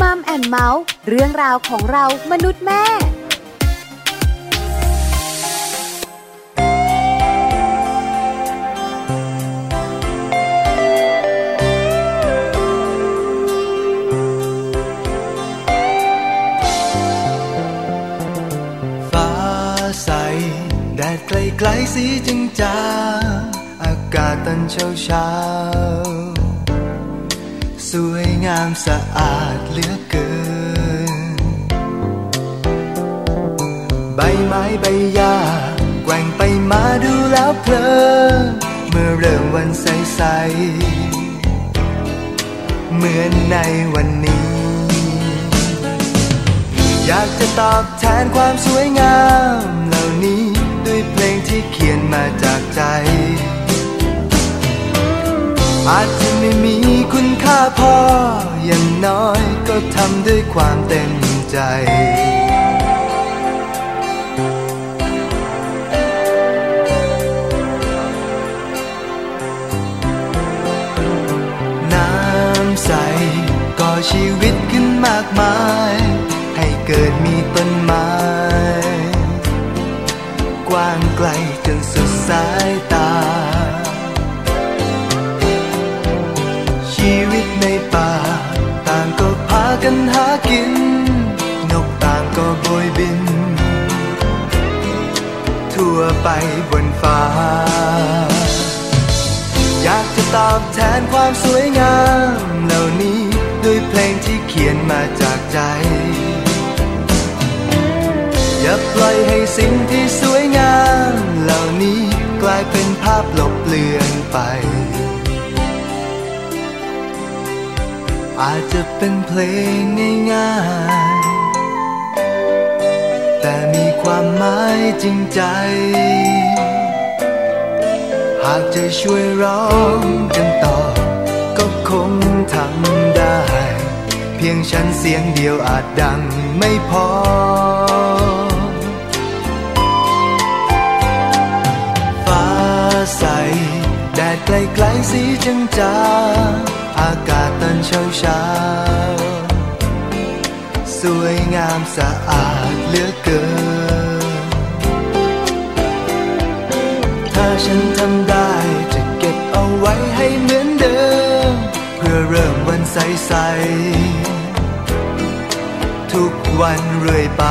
มัมแอนเมาส์เรื่องราวของเรามนุษย์แม่ไกลสีจึงจางอากาศตอนเช้าเช้า วยงามสะอาดเหลือเกิน ใบไม้ใบหญ้าแกว่งไปมาดูแล้วเพลินเมื่อเริ่มวันใสๆเหมือนในวันนี้ อยากจะตอบแทนความสวยงามเหล่านี้ด้วยเพลงที่เขียนมาจากใจ อาจจะไม่มีคุณค่าพอ อย่างน้อยก็ทำด้วยความเต็มใจ น้ำใสก่อชีวิตขึ้นมากมาย ให้เกิดมี ไปบนฟ้า อยากจะตอบแทนความสวยงามเหล่านี้ด้วยเพลงที่เขียนมาจากใจ อย่าปล่อยให้สิ่งที่สวยงามเหล่านี้กลายเป็นภาพลบเลือนไป อาจจะเป็นเพลงง่ายๆแต่มี ความหมายจริงใจ หากจะช่วยร้องกันต่อ ก็คงทำได้ เพียงฉันเสียงเดียวอาจดังไม่พอ ฟ้าใส แดดไกลๆสีจางจางอากาศตอนเช้าเช้าสวยงามสะอาดเหลือเกิน ฉันทำได้ จะเก็บเอาไว้ให้เหมือนเดิม เพื่อเริ่มวันใสๆทุกวันเรื่อยไป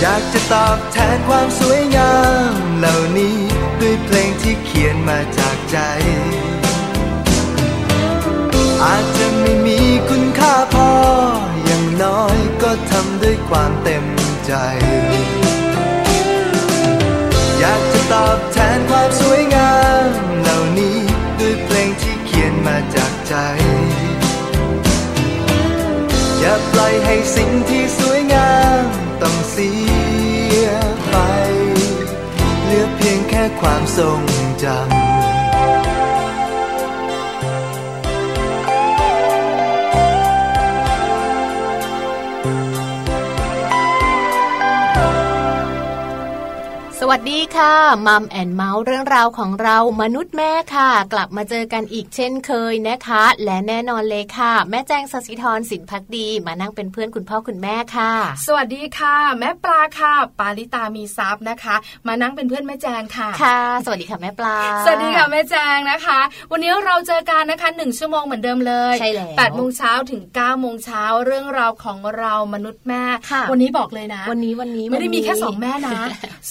อยากจะตอบแทนความสวยงามเหล่านี้ ด้วยเพลงที่เขียนมาจากใจ อาจจะไม่มีคุณค่าพอ อย่างน้อยก็ทำด้วยความเต็มใจ ตอบแทนความสวยงามเหล่านี้ด้วยเพลงที่เขียนมาจากใจ อย่าปล่อยให้สิ่งที่สวยงามต้องเสียไป เหลือเพียงแค่ความทรงจำ วัสดีค่ะมัมแอนเมาส์เรื่องราวของเรามนุษย์แม่ค่ะ กลับมาเจอกันอีกเช่นเคยนะคะ และแน่นอนเลยค่ะ แม่แจ้งสศิธรสินพักดี มานั่งเป็นเพื่อนคุณพ่อคุณแม่ค่ะ สวัสดีค่ะ แม่ปลาค่ะ ปาลิตามีซับนะคะ มานั่งเป็นเพื่อนแม่แจงค่ะค่ะ สวัสดีค่ะแม่ปลา สวัสดีค่ะแม่แจงนะคะ วันนี้เราเจอกันนะคะหนึ่งชั่วโมงเหมือนเดิมเลยใช่แล้วแปดโมงเช้าถึง9ก้าโมงเช้าเรื่องราวของเรามนุษย์แม่วันนี้บอกเลยนะ วันนี้วันนี้ไม่ได้มีแค่สองแม่นะ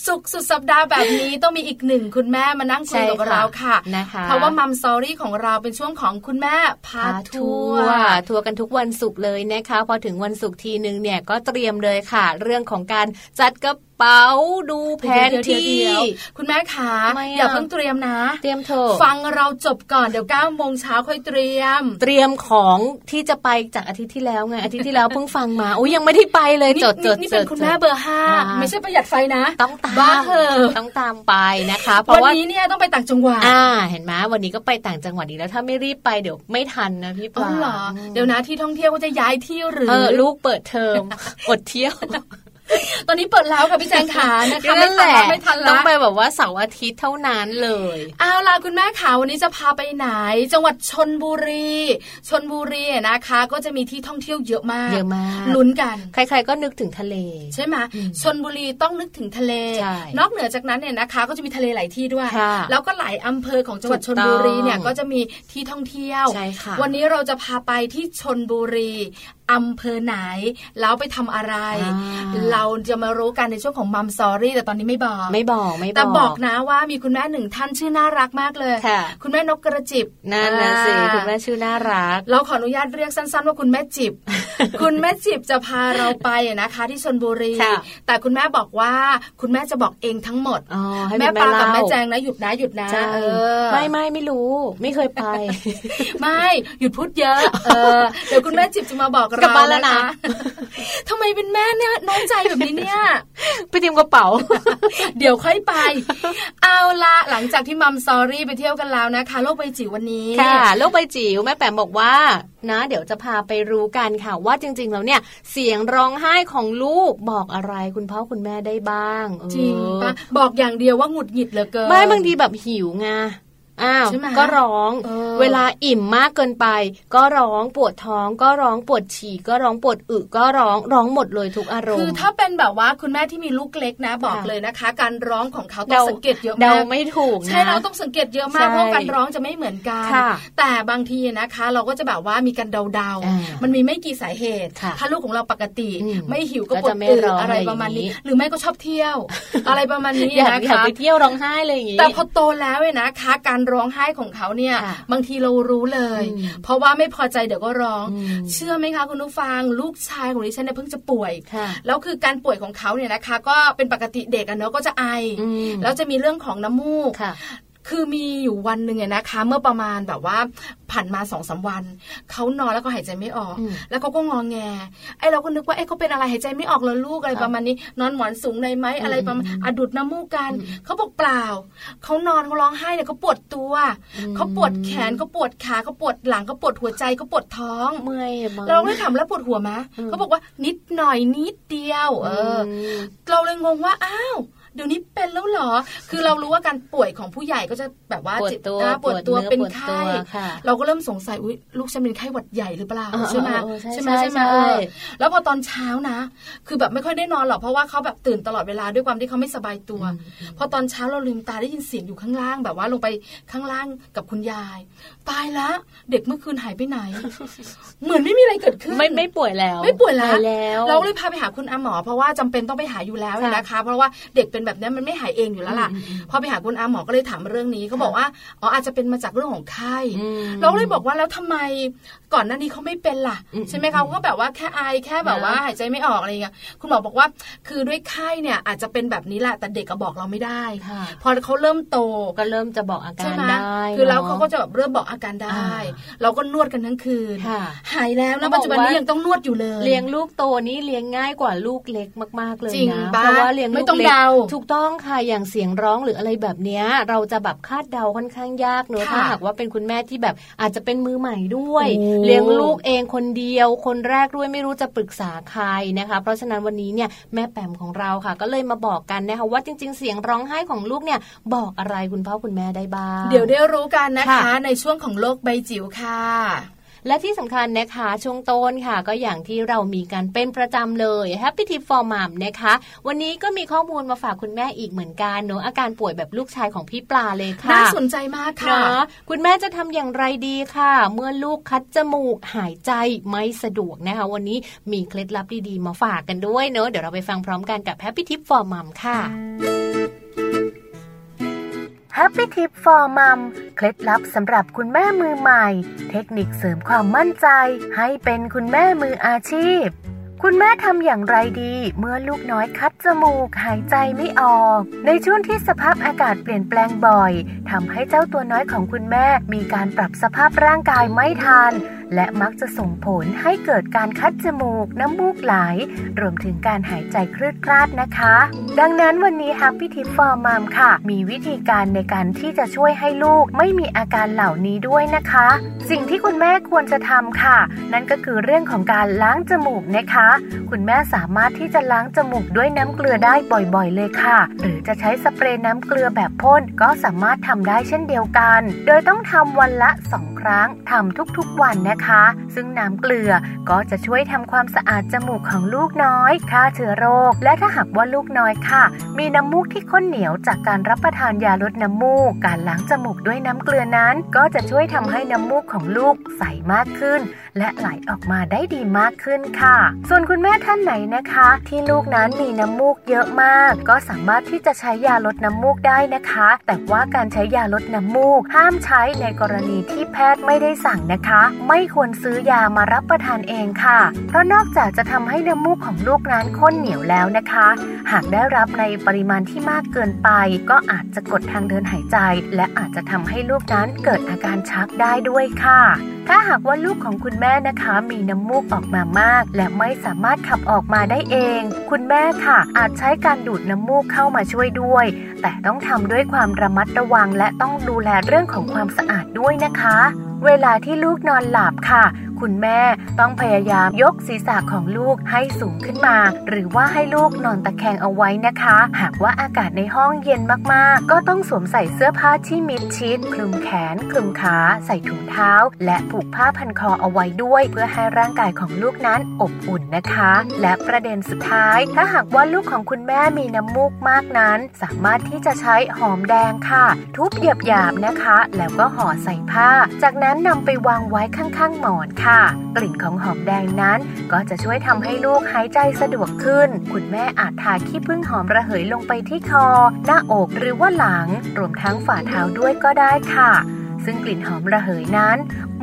สุกสุดสัปดาห์แบบนี้ต้องมีอีกหนึ่งคุณแม่มานั่งคุยกับเราค่ะนะคะเพราะว่ามัมซอรี่ของเราเป็นช่วงของคุณแม่พาทัวร์ทัวร์กันทุกวันศุกร์เลยนะคะ พอถึงวันศุกร์ทีนึงเนี่ยก็เตรียมเลยค่ะ เรื่องของการจัดกระ เป๋าดูแผนที่คุณแม่ขาอย่าเพิ่งเตรียมนะ เตรียมเถอะฟังเราจบก่อนเดี๋ยวเก้าโมงเช้าค่อยเตรียม เตรียมของที่จะไปจากอาทิตย์ที่แล้วไงอาทิตย์ที่แล้วเพิ่งฟังมาโอ้ยยังไม่ได้ไปเลยจดจดนี่เป็นคุณแม่เบอร์ห้าไม่ใช่ประหยัดไฟนะ ต้องตามต้องตามไปนะคะ เพราะว่าวันนี้เนี่ยต้องไปต่างจังหวัดอ่า เห็นไหมวันนี้ก็ไปต่างจังหวัดอีกแล้วถ้าไม่รีบไปเดี๋ยวไม่ทันนะพี่ปลาเดี๋ยวนะที่ท่องเที่ยวก็จะย้ายที่หรือลูกเปิดเทอมอดเที่ยว ตอนนี้เปิดแล้วค่ะพี่แจงขานะคะไม่ทันละไม่ทันละต้องไปแบบว่าเสาร์อาทิตย์เท่านั้นเลยเอาล่ะคุณแม่ขาวันนี้จะพาไปไหน จังหวัดชนบุรีชนบุรีนะคะ ก็จะมีที่ท่องเที่ยวเยอะมากเยอะมากลุ้นกัน ใคร ๆก็นึกถึงทะเล ใช่ไหมชนบุรีต้องนึกถึงทะเล นอกเหนือจากนั้นเนี่ยนะคะ ก็จะมีทะเลหลายที่ด้วย แล้วก็หลายอำเภอของจังหวัดชนบุรีเนี่ยก็จะมีที่ท่องเที่ยว วันนี้เราจะพาไปที่ชนบุรี อำเภอไหน แล้วไปทำอะไร เราจะมารู้กันในช่วงของมัมซอรี่แต่ตอนนี้ไม่บอก ไม่บอกไม่บอกแต่บอกนะว่ามีคุณแม่หนึ่งท่านชื่อน่ารักมากเลยค่ะคุณแม่นกกระจิบนั่นนะสิคุณแม่ชื่อน่ารัก เราขออนุญาตเรียกสั้น ๆ ว่าคุณแม่จิบ คุณแม่จิบจะพาเราไปนะคะ ที่ชนบุรี แต่คุณแม่บอกว่าคุณแม่จะบอกเองทั้งหมดแม่ปากับแม่แจงนะหยุดนะหยุดนะไม่ไม่ไม่รู้ ไม่เคยไป ไม่หยุดพูดเยอะเดี๋ยวคุณแม่จิบจะมาบอกกลับบ้านแล้วนะทำไมเป็นแม่เนี่ยน้อยใจแบบนี้เนี่ยไปเตรียมกระเป๋า เดี๋ยวค่อยไป เอาละหลังจากที่มัมซอรี่ไปเที่ยวกันแล้วนะคะ โลกใบจิ๋ววันนี้ค่ะโลกใบจิ๋วแม่แปมบอกว่านะ เดี๋ยวจะพาไปรู้กันค่ะว่าจริง ๆ แล้วเนี่ย เสียงร้องไห้ของลูกบอกอะไรคุณพ่อคุณแม่ได้บ้าง จริงปะบอกอย่างเดียวว่าหงุดหงิดเหลือเกินไม่บางทีแบบหิวไง อ้าวก็ร้องเวลาอิ่มมากเกินไป ก็ร้องปวดท้อง ก็ร้องปวดฉี่ก็ร้องปวดอึก็ร้องร้องหมดเลยทุกอารมณ์คือถ้าเป็นแบบว่าคุณแม่ที่มีลูกเล็กนะบอกเลยนะคะ การร้องของเขาต้องสังเกตเยอะมากเดาไม่ถูกใช่เราต้องสังเกตเยอะมากเพราะการร้องจะไม่เหมือนกัน แต่บางทีนะคะ เราก็จะแบบว่ามีการเดาๆมันมีไม่กี่สาเหตุ ถ้าลูกของเราปกติ ไม่หิวก็ปวดอึอะไรประมาณนี้ หรือไม่ก็ชอบเที่ยว อะไรประมาณนี้นะคะไปเที่ยวร้องไห้เลยอย่างนี้แต่พอโตแล้วเนี่ยนะคะการร้องไห้ของเขาเนี่ย บางทีเรารู้เลย เพราะว่าไม่พอใจเดี๋ยวก็ร้อง เชื่อไหมคะคุณผู้ฟังลูกชายของดิฉันเนี่ยเพิ่งจะป่วย แล้วคือการป่วยของเขาเนี่ยนะคะ ก็เป็นปกติเด็กอะเนาะก็จะไอแล้วจะมีเรื่องของน้ำมูก คือมีอยู่วันหนึ่งนะคะ เมื่อประมาณแบบว่าผ่านมาสองสาวันเขานอนแล้วก็หายใจไม่ออก แล้วเขาก็งองแงไอ้เราก็นึกว่าไอ้เขาเป็นอะไรหายใจไม่ออกแล้วลูกอะไรประมาณนี้ นอนหมอนสูงเลยไหมอะไรประมาณอดุดน้ำมูกกันเขาบอกเปล่าเขานอนเขาร้องไห้เนี่ยเขาปวดตัวเขาปวดแขนเขาปวดขาเขาปวดหลังเขาปวดหัวใจเขาปวดท้องเมื่อยเราเลยถามแล้วปวดหัวไหมเขาบอกว่านิดหน่อยนิดเดียว เออ เราเลยงงว่าอ้าว เดี๋ยวนี้เป็นแล้วเหรอ คือเรารู้ว่าการป่วยของผู้ใหญ่ก็จะแบบว่าปวดตัวปวดตัวเป็นไข้เราก็เริ่มสงสัยอุ้ยลูกฉันเป็นไข้หวัดใหญ่หรือเปล่าใช่ไหมใช่ไหมใช่ไหมแล้วพอตอนเช้านะ คือแบบไม่ค่อยได้นอนหรอกเพราะว่าเขาแบบตื่นตลอดเวลาด้วยความที่เขาไม่สบายตัว พอตอนเช้าเราลืมตาได้ยินเสียงอยู่ข้างล่างแบบว่าลงไปข้างล่างกับคุณยาย ตายละเด็กเมื่อคืนหายไปไหน เหมือนไม่มีอะไรเกิดขึ้น ไม่ไม่ป่วยแล้ว ไม่ป่วยแล้ว เราเลยพาไปหาคุณอาหมอ เพราะว่าจำเป็นต้องไปหาอยู่แล้วนะคะ เพราะว่าเด็กเป็นแบบนี้มันไม่หายเองอยู่แล้วล่ะพอไปหาคุณอาหมอก็เลยถามเรื่องนี้เขาบอกว่าอ๋ออาจจะเป็นมาจากเรื่องของไข้เราเลยบอกว่าแล้วทำไม ก่อนหน้านี้เขาไม่เป็นล่ะใช่ไหมคะเขาแบบว่าแค่ไอแค่แบบว่าหายใจไม่ออกอะไรเงี้ยคุณหมอบอกว่าคือด้วยไข้เนี่ยอาจจะเป็นแบบนี้แหละแต่เด็กก็บอกเราไม่ได้ พอเขาเริ่มโตก็เริ่มจะบอกอาการได้คือแล้วเขาก็จะแบบเริ่มบอกอาการได้ เราก็นวดกันทั้งคืนหายแล้วแล้วปัจจุบันนี้ยังต้องนวดอยู่เลย เลี้ยงลูกโตนี่เลี้ยงง่ายกว่าลูกเล็กมาก ๆเลยนะเพราะว่าเลี้ยงลูกเล็กถูกต้องค่ะอย่างเสียงร้องหรืออะไรแบบเนี้ย เราจะแบบคาดเดาค่อนข้างยากเนอะถ้าหากว่าเป็นคุณแม่ที่แบบอาจจะเป็นมือใหม่ด้วยเลี้ยงลูกเองคนเดียว คนแรกด้วยไม่รู้จะปรึกษาใครนะคะ เพราะฉะนั้นวันนี้เนี่ยแม่แปมของเราค่ะ ก็เลยมาบอกกันนะคะว่าจริง ๆ เสียงร้องไห้ของลูกเนี่ยบอกอะไรคุณพ่อคุณแม่ได้บ้าง เดี๋ยวได้รู้กันนะคะ ในช่วงของโลกใบจิ๋วค่ะ และที่สำคัญนะคะช่วงต้นค่ะก็อย่างที่เรามีกันเป็นประจำเลย Happy Tip for Mom นะคะ วันนี้ก็มีข้อมูลมาฝากคุณแม่อีกเหมือนกันเนอะอาการป่วยแบบลูกชายของพี่ปลาเลยค่ะน่าสนใจมากค่ะนะคุณแม่จะทำอย่างไรดีค่ะ เมื่อลูกคัดจมูกหายใจไม่สะดวกนะคะ วันนี้มีเคล็ดลับดีๆมาฝากกันด้วยเนอะเดี๋ยวเราไปฟังพร้อมกันกับ Happy Tip for Mom ค่ะ Happy Tip for Mom เคล็ดลับสำหรับคุณแม่มือใหม่ เทคนิคเสริมความมั่นใจ ให้เป็นคุณแม่มืออาชีพ คุณแม่ทำอย่างไรดี เมื่อลูกน้อยคัดจมูกหายใจไม่ออก ในช่วงที่สภาพอากาศเปลี่ยนแปลงบ่อยทำให้เจ้าตัวน้อยของคุณแม่มีการปรับสภาพร่างกายไม่ทัน และมักจะส่งผลให้เกิดการคัดจมูก น้ำมูกไหล รวมถึงการหายใจคลืดคลาดนะคะ ดังนั้นวันนี้ Happy Tip for Mom ค่ะ มีวิธีการในการที่จะช่วยให้ลูกไม่มีอาการเหล่านี้ด้วยนะคะ สิ่งที่คุณแม่ควรจะทำค่ะ นั่นก็คือเรื่องของการล้างจมูกนะคะ คุณแม่สามารถที่จะล้างจมูกด้วยน้ำเกลือได้บ่อยๆ เลยค่ะ หรือจะใช้สเปรย์น้ำเกลือแบบพ่นก็สามารถทำได้เช่นเดียวกัน โดยต้องทำวันละ 2 ครั้งทำทุกๆวันนะคะซึ่งน้ำเกลือก็จะช่วยทำความสะอาดจมูกของลูกน้อยฆ่าเชื้อโรค และถ้าหากว่าลูกน้อยค่ะ มีน้ำมูกที่ข้นเหนียวจากการรับประทานยาลดน้ำมูก การล้างจมูกด้วยน้ำเกลือนั้น ก็จะช่วยทำให้น้ำมูกของลูกใสมากขึ้น และไหลออกมาได้ดีมากขึ้นค่ะ ส่วนคุณแม่ท่านไหนนะคะ ที่ลูกนั้นมีน้ำมูกเยอะมาก ก็สามารถที่จะใช้ยาลดน้ำมูกได้นะคะ แต่ว่าการใช้ยาลดน้ำมูก ห้ามใช้ในกรณีที่แพทย์ไม่ได้สั่งนะคะ ไม่ควรซื้อยามารับประทานเองค่ะ เพราะนอกจากจะทำให้น้ำมูกของลูกนั้นข้นเหนียวแล้วนะคะ หากได้รับในปริมาณที่มากเกินไป ก็อาจจะกดทางเดินหายใจ และอาจจะทำให้ลูกนั้นเกิดอาการชักได้ด้วยค่ะถ้าหากว่าลูกของคุณแม่นะคะมีน้ำมูกออกมามาก และไม่สามารถขับออกมาได้เอง คุณแม่ค่ะ อาจใช้การดูดน้ำมูกเข้ามาช่วยด้วย แต่ต้องทำด้วยความระมัดระวังและต้องดูแลเรื่องของความสะอาดด้วยนะคะ เวลาที่ลูกนอนหลับค่ะ คุณแม่ต้องพยายามยกศีรษะของลูกให้สูงขึ้นมา หรือว่าให้ลูกนอนตะแคงเอาไว้นะคะ หากว่าอากาศในห้องเย็นมากๆ ก็ต้องสวมใส่เสื้อผ้าที่มิดชิด คลุมแขน คลุมขา ใส่ถุงเท้า และผูกผ้าพันคอเอาไว้ด้วย เพื่อให้ร่างกายของลูกนั้นอบอุ่นนะคะ และประเด็นสุดท้าย ถ้าหากว่าลูกของคุณแม่มีน้ำมูกมากนั้น สามารถที่จะใช้หอมแดงค่ะ ทุบหยาบๆนะคะ แล้วก็ห่อใส่ผ้า จากนั้นนำไปวางไว้ข้างๆหมอนค่ะกลิ่นของหอมแดงนั้น ก็จะช่วยทำให้ลูกหายใจสะดวกขึ้น คุณแม่อาจทาขี้ผึ้งหอมระเหยลงไปที่คอ หน้าอกหรือว่าหลัง รวมทั้งฝ่าเท้าด้วยก็ได้ค่ะซึ่งกลิ่นหอมระเหยนั้น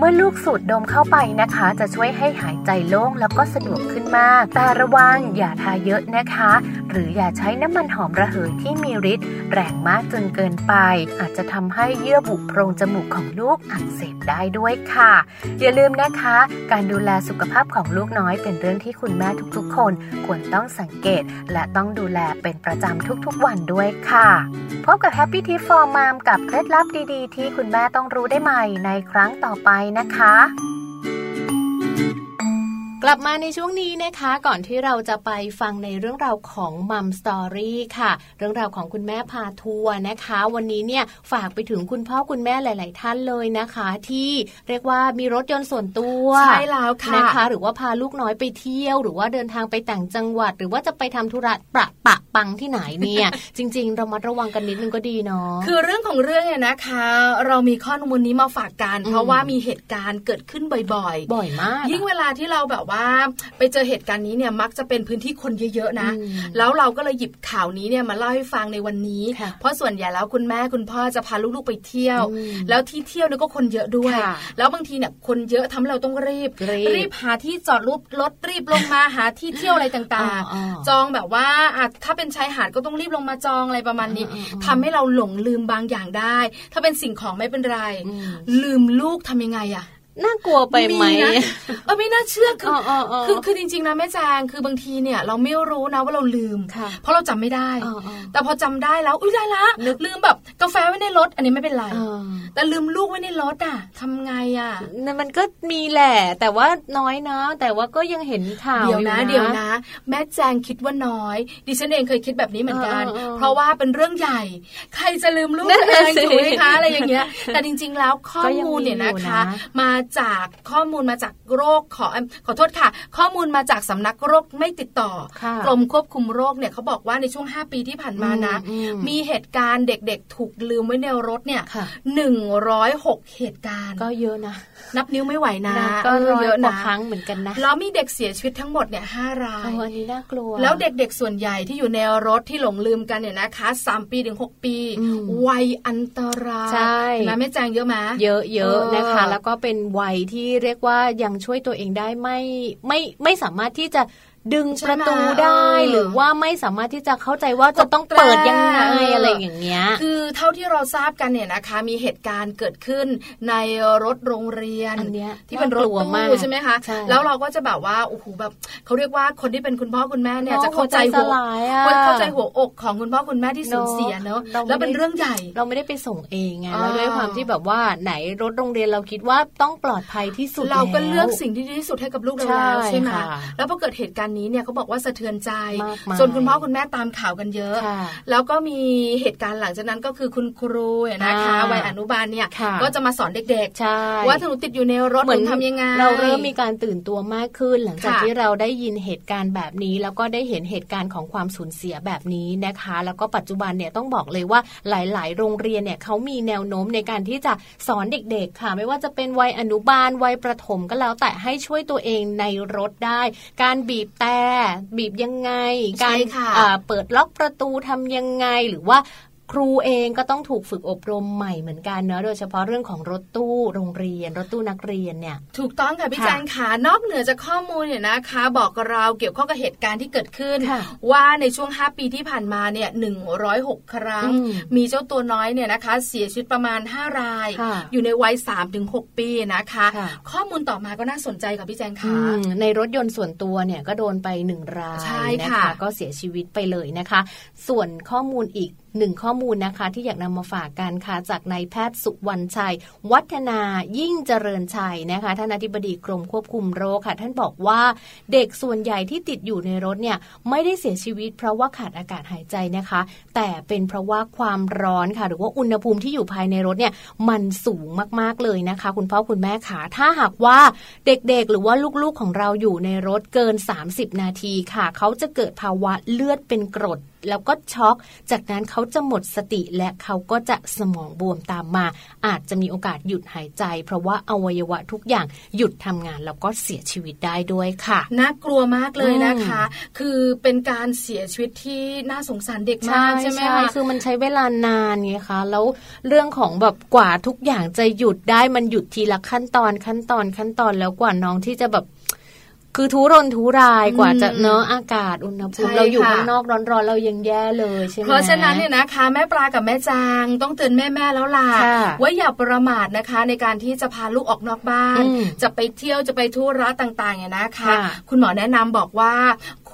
มื่อลูกสูดดมเข้าไปนะคะ จะช่วยให้หายใจโล่งแล้วก็สะดวกขึ้นมาก แต่ระวังอย่าทาเยอะนะคะ หรืออย่าใช้น้ำมันหอมระเหยที่มีฤทธิ์แรงมากจนเกินไป อาจจะทำให้เยื่อบุโพรงจมูกของลูกอักเสบได้ด้วยค่ะ อย่าลืมนะคะ การดูแลสุขภาพของลูกน้อยเป็นเรื่องที่คุณแม่ทุกๆ คนควรต้องสังเกต และต้องดูแลเป็นประจำทุกๆ วันด้วยค่ะ พบกับ Happy Tip for Mom กับเคล็ดลับดีๆ ที่คุณแม่ต้องรู้ได้ใหม่ในครั้งต่อไปนะคะ กลับมาในช่วงนี้นะคะก่อนที่เราจะไปฟังในเรื่องราวของมัมสตอรี่ค่ะ เรื่องราวของคุณแม่พาทัวร์นะคะ วันนี้เนี่ยฝากไปถึงคุณพ่อคุณแม่หลาย ๆ ท่านเลยนะคะ ที่เรียกว่ามีรถยนต์ส่วนตัวใช่แล้วค่ะนะคะ หรือว่าพาลูกน้อยไปเที่ยว หรือว่าเดินทางไปต่างจังหวัด หรือว่าจะไปทำธุระประปะปังที่ไหนเนี่ย จริง ๆ เรามาระวังกันนิดนึงก็ดีเนาะคือเรื่องของเรื่องเนี่ยนะคะ เรามีข้อมูลนี้มาฝากกัน เพราะว่ามีเหตุการณ์เกิดขึ้นบ่อยบ่อยมากๆยิ่งเวลาที่เราแบบว่าไปเจอเหตุการณ์นี้เนี่ยมักจะเป็นพื้นที่คนเยอะๆนะอืมแล้วเราก็เลยหยิบข่าวนี้เนี่ยมาเล่าให้ฟังในวันนี้ค่ะเพราะส่วนใหญ่แล้วคุณแม่คุณพ่อจะพาลูกๆไปเที่ยวอืมแล้วที่เที่ยวเนี่ยก็คนเยอะด้วยค่ะแล้วบางทีเนี่ยคนเยอะทำให้เราต้องรีบ รีบหาที่จอดรถรถรีบลงมาหาที่เที่ยวอะไรต่างอ๋ออ๋อๆจองแบบว่าอะถ้าเป็นชายหาดก็ต้องรีบลงมาจองอะไรประมาณนี้อืมอืมอืมทำให้เราหลงลืมบางอย่างได้ ถ้าเป็นสิ่งของไม่เป็นไรอืมลืมลูกทำยังไงอะ น่ากลัวไปไหมนะเออไม่น่าเชื่อคืออ๋ออ๋ออ๋อคือคือจริงๆนะแม่แจงคือบางทีเนี่ย เราไม่รู้นะว่าเราลืมค่ะเพราะเราจำไม่ได้อ๋ออ๋อแต่พอจำได้แล้วอุ้ยได้ละนึกลืมแบบกาแฟไว้ในรถ อันนี้ไม่เป็นไรเออแต่ลืมลูกไว้ในรถอะทำไงอะนั่นมันก็มีแหละ แต่ว่าน้อยนะ แต่ว่าก็ยังเห็นข่าวเดี๋ยวนะอเดี๋ยวนะ แม่แจงคิดว่าน้อย ดิฉันเองเคยคิดแบบนี้เหมือนกันเออเออเออเพราะว่าเป็นเรื่องใหญ่ ใครจะลืมลูกนั่นเอน่ะงสิถูกไหมคะอะไรอย่างเงี้ยแต่จริง ๆ แล้วข้อก็ยังมูลเนี่ยมีอยู่นะคะนะมาจากข้อมูลมาจากโรคขอเอิ่มขอโทษค่ะ ข้อมูลมาจากสำนักโรคไม่ติดต่อค่ะกรมควบคุมโรคเนี่ยเขาบอกว่าในช่วง 5 ปีที่ผ่านมานะอืมอืมมีเหตุการณ์เด็กๆ ถูกลืมไว้ในรถเนี่ยค่ะหนึ่งร้อยหกเหตุการณ์ ก็เยอะนะ นับนิ้วไม่ไหวนะก็เออร้อยเยอะกว่านะครั้งเหมือนกันนะแล้วมีเด็กเสียชีวิตทั้งหมดเนี่ยห้ารายเอออันนี้น่ากลัว แล้วเด็กๆส่วนใหญ่ที่อยู่ในรถที่หลงลืมกันเนี่ยนะคะสามปีถึงหกปีอืมวัยอันตรายใช่เห็นะแม่แจงเยอะไหมเยอะเยอะเออนะคะ แล้วก็เป็นวัยที่เรียกว่ายังช่วยตัวเองได้ไม่ไม่ไม่สามารถที่จะ ดึงประตูได้หรือว่าไม่สามารถที่จะเข้าใจว่าจะต้องเปิดยังไงอะไรอย่างเงี้ย คือเท่าที่เราทราบกันเนี่ยนะคะ มีเหตุการณ์เกิดขึ้นในรถโรงเรียนที่เป็นรถตู้ใช่ไหมคะแล้วเราก็จะแบบว่าโอ้โหแบบเขาเรียกว่าคนที่เป็นคุณพ่อคุณแม่เนี่ยจะเข้าใจหัวเข้าใจหัวอกของคุณพ่อคุณแม่ที่สูญเสียเนอะแล้วเป็นเรื่องใหญ่เราไม่ได้ไปส่งเองไงแล้วด้วยความที่แบบว่าไหนรถโรงเรียนเราคิดว่าต้องปลอดภัยที่สุดเราก็เลือกสิ่งที่ดีที่สุดให้กับลูกเราแล้วใช่ไหมแล้วพอเกิดเหตุการณ์นี้เนี่ยเขาบอกว่าสะเทือนใจจนคุณพ่อคุณแม่ตามข่าวกันเยอะ แล้วก็มีเหตุการณ์หลังจากนั้นก็คือคุณครูนะคะวัยอนุบาลเนี่ยก็จะมาสอนเด็กๆว่าถ้าหนูติดอยู่ในรถเหมือนทำยังไงเราเริ่มมีการตื่นตัวมากขึ้น หลังจากที่เราได้ยินเหตุการณ์แบบนี้ แล้วก็ได้เห็นเหตุการณ์ของความสูญเสียแบบนี้นะคะ แล้วก็ปัจจุบันเนี่ยต้องบอกเลยว่าหลาย ๆ โรงเรียนเนี่ยเขามีแนวโน้มในการที่จะสอนเด็ก ๆ ค่ะ ไม่ว่าจะเป็นวัยอนุบาลวัยประถมก็แล้วแต่ให้ช่วยตัวเองในรถได้ การบีบแต่บีบยังไง การเปิดล็อกประตูทำยังไง หรือว่า ครูเองก็ต้องถูกฝึกอบรมใหม่เหมือนกันเนอะโดยเฉพาะเรื่องของรถตู้โรงเรียน รถตู้นักเรียนเนี่ย ถูกต้องค่ะพี่แจงขานอกเหนือจากข้อมูลเนี่ยนะคะ บอกเราเกี่ยวข้องกับเหตุการณ์ที่เกิดขึ้น ว่าในช่วง 5 ปีที่ผ่านมาเนี่ยหนึ่งร้อยหกครั้ง มีเจ้าตัวน้อยเนี่ยนะคะ เสียชีวิตประมาณ 5 ราย อยู่ในวัย 3-6ถึงปีนะคะ ข้อมูลต่อมาก็น่าสนใจกับพี่แจงค่ะในรถยนต์ส่วนตัวเนี่ยก็โดนไปหนึ่งรายนะคะก็เสียชีวิตไปเลยนะคะ ส่วนข้อมูลอีก หนึ่งข้อมูลนะคะ ที่อยากนำมาฝากกันค่ะจากนายแพทย์สุวรรณชัย วัฒนายิ่งเจริญชัยนะคะท่านอธิบดีกรมควบคุมโรคค่ะ ท่านบอกว่าเด็กส่วนใหญ่ที่ติดอยู่ในรถเนี่ยไม่ได้เสียชีวิต เพราะว่าขาดอากาศหายใจนะคะ แต่เป็นเพราะว่าความร้อนค่ะ หรือว่าอุณหภูมิที่อยู่ภายในรถเนี่ยมันสูงมากๆเลยนะคะ คุณพ่อคุณแม่ขาถ้าหากว่าเด็กๆ หรือว่าลูกๆของเราอยู่ในรถเกิน 30 นาทีค่ะ เขาจะเกิดภาวะเลือดเป็นกรด แล้วก็ช็อก จากนั้นเขาจะหมดสติและเขาก็จะสมองบวมตามมา อาจจะมีโอกาสหยุดหายใจ เพราะว่าอวัยวะทุกอย่างหยุดทำงานแล้วก็เสียชีวิตได้ด้วยค่ะน่ากลัวมากเลยนะคะ คือเป็นการเสียชีวิตที่น่าสงสารเด็กมากใช่ไหมคะคือมันใช้เวลานานไงคะแล้วเรื่องของแบบกว่าทุกอย่างจะหยุดได้มันหยุดทีละขั้นตอนขั้นตอนขั้นตอนแล้วกว่าน้องที่จะแบบ คือทุรนทุรายกว่าจะเนอะอากาศอุณหภูมิเราอยู่ข้างนอกร้อนๆเรายังแย่เลยใช่ไหมเพราะฉะนั้นเนี่ยนะคะ แม่ปลากับแม่จางต้องเตือนแม่แม่แล้วล่ะว่าอย่าประมาทนะคะ ในการที่จะพาลูกออกนอกบ้าน จะไปเที่ยวจะไปทุระต่างๆเนี่ยนะคะ คุณหมอแนะนำบอกว่า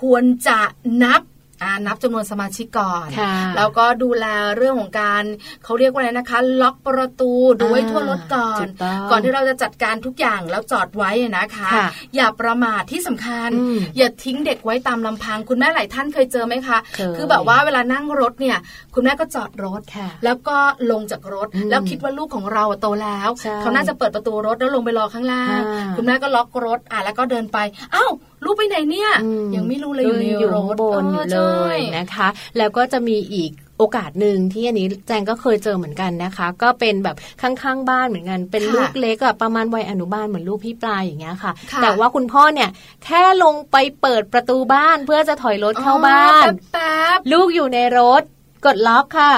ควรจะนับ นับจำนวนสมาชิกก่อนแล้วก็ดูแลเรื่องของการเขาเรียกว่าอะไรนะคะ ล็อกประตูดูไว้ทั่วรถก่อน ก่อนที่เราจะจัดการทุกอย่างแล้วจอดไว้นะคะ อย่าประมาทที่สำคัญ อย่าทิ้งเด็กไว้ตามลำพัง คุณแม่หลายท่านเคยเจอไหมคะ คือแบบว่าเวลานั่งรถเนี่ย คุณแม่ก็จอดรถ แล้วก็ลงจากรถ แล้วคิดว่าลูกของเราโตแล้ว เขาน่าจะเปิดประตูรถแล้วลงไปรอข้างล่าง คุณแม่ก็ล็อกรถอะแล้วก็เดินไปอ้าว ลูกไปไหนเนี่ย ยังไม่รู้เลยอยู่ในรถบนอยู่เลยนะคะ แล้วก็จะมีอีกโอกาสหนึ่งที่อันนี้แจงก็เคยเจอเหมือนกันนะคะ ก็เป็นแบบข้างๆบ้านเหมือนกัน เป็นลูกเล็กอะประมาณวัยอนุบาลเหมือนลูกพี่ปลายอย่างเงี้ยค่ะ แต่ว่าคุณพ่อเนี่ยแค่ลงไปเปิดประตูบ้านเพื่อจะถอยรถเข้าบ้านลูกอยู่ในรถกดล็อกค่ะ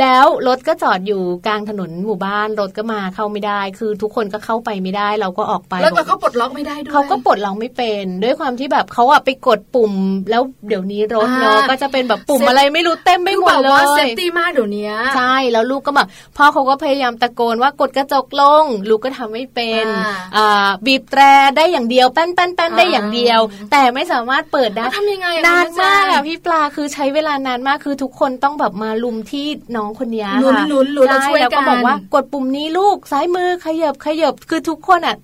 แล้วรถก็จอดอยู่กลางถนนหมู่บ้านรถก็มาเข้าไม่ได้ คือทุกคนก็เข้าไปไม่ได้ เราก็ออกไปแล้วเขาปลดล็อกไม่ได้ด้วยเขาก็ปลดล็อกไม่เป็น ด้วยความที่แบบเขาอะไปกดปุ่ม แล้วเดี๋ยวนี้รถเนาะก็จะเป็นแบบปุ่มอะไรไม่รู้เต็มไปหมดเลยเซฟตี้มากเดี๋ยวนี้ใช่แล้วลูกก็แบบพ่อเขาก็พยายามตะโกนว่ากดกระจกลง ลูกก็ทำไม่เป็นอ่าบีบแตรได้อย่างเดียวแป้นแป้นแป้นได้อย่างเดียว แต่ไม่สามารถเปิดได้ทำยังไงนานมากอะพี่ปลาคือใช้เวลานานมากคือทุกคนต้องแบบมาลุมที่น้องคนนี้ค่ะลุ้นลุ้นแล้วช่วยกันแล้วก็บอกว่ากดปุ่มนี้ลูกซ้ายมือขยับขยับคือทุกคนอะ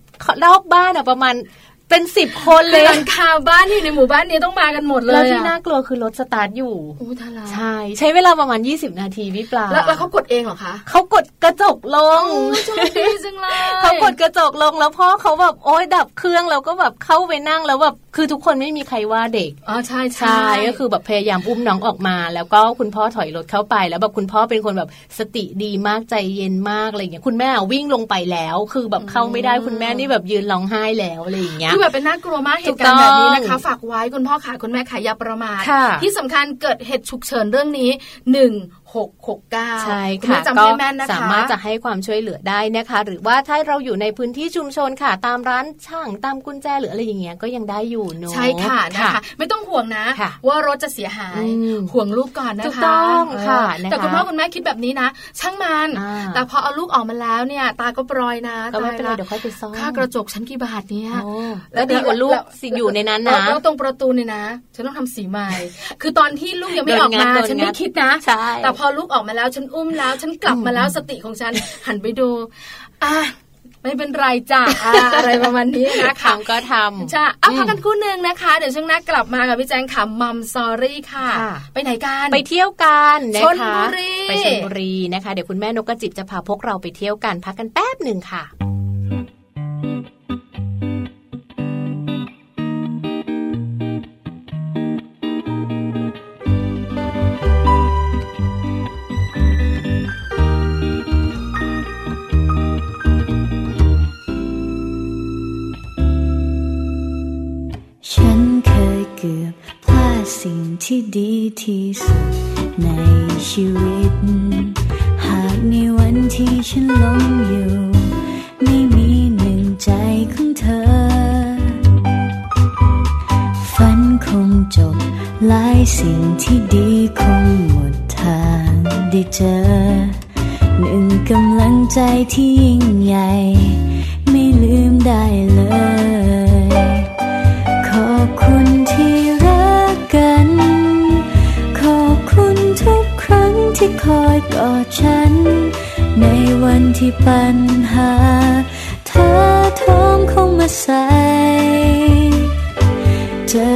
รอบบ้านอะประมาณ เป็นสิบคนเลยหลังคาบ้านที่ในหมู่บ้านนี้ต้องมากันหมดเลยแล้วที่น่ากลัวคือรถสตาร์ทอยู่โอ้ทาราใช่ใช้เวลาประมาณ 20 นาทีวิปลาแล้วเขากดเองเหรอคะเขากดกระจกลงโชคดีจังเลยเขากดกระจกลงแล้วพ่อเขาแบบโอ๊ยดับเครื่องแล้วก็แบบเข้าไปนั่งแล้วแบบคือทุกคนไม่มีใครว่าเด็กอ๋อใช่ใช่ก็คือแบบพยายามอุ้มน้องออกมา แล้วก็คุณพ่อถอยรถเข้าไป แล้วแบบคุณพ่อเป็นคนแบบสติดีมากใจเย็นมากอะไรอย่างเงี้ยคุณแม่วิ่งลงไปแล้ว คือแบบเข้าไม่ได้คุณแม่นี่แบบยืนร้องไห้แล้วอะไรอย่างเงี้ยคือแบบเป็นน่ากลัวมากเหตุการณ์แบบนี้นะคะ ฝากไว้คุณพ่อขาคุณแม่ขายาประมาทที่สำคัญเกิดเหตุฉุกเฉินเรื่องนี้หนึ่ง 669ใช่ค่ะก็สามารถจะให้ความช่วยเหลือได้นะคะ หรือว่าถ้าเราอยู่ในพื้นที่ชุมชนค่ะ ตามร้านช่างตามกุญแจหรืออะไรอย่างเงี้ยก็ยังได้อยู่เนาะใช่ค่ะนะคะ ไม่ต้องห่วงนะ ว่ารถจะเสียหายห่วงลูกก่อนนะคะถูกต้องค่ะแต่คุณพ่อคุณแม่คิดแบบนี้นะ ช่างมัน แต่พอเอาลูกออกมาแล้วเนี่ย ตาก็ปลอยนะก็ไม่เป็นไรเดี๋ยวค่อยไปซ่อมค่ากระจกชั้นกี่บาทเนี่ยแล้วดีกว่าลูกสิอยู่ในนั้นนะแล้วตรงประตูเนี่ยนะฉันต้องทำสีใหม่ คือตอนที่ลูกยังไม่ออกมาฉันไม่คิดนะแต่พอลูกออกมาแล้วฉันอุ้มแล้ว ฉันกลับมาแล้วสติของฉันหันไปดู อะไม่เป็นไรจ้ะอะไรประมาณนี้นะคะก็ทำจ้ะเอาพักกันคู่หนึ่งนะคะ เดี๋ยวช่วงหน้ากลับมากับพี่แจงขำมัมซอรี่ค่ะ ไปไหนกันไปเที่ยวกันนะคะชนบุรีไปชนบุรีนะคะ เดี๋ยวคุณแม่นกกระจิบจะพาพวกเราไปเที่ยวกันพักกันแป๊บหนึ่งค่ะ ที่ดีที่สุดในชีวิต หากในวันที่ฉันล้มอยู่ ไม่มีหนึ่งใจของเธอ ฝันคงจบหลายสิ่งที่ดีคงหมดทางได้เจอ หนึ่งกำลังใจที่ยิ่งใหญ่ ไม่ลืมได้เลย ฉัน ในวันที่ปัญหา เธอท้องคงมาใส่จะ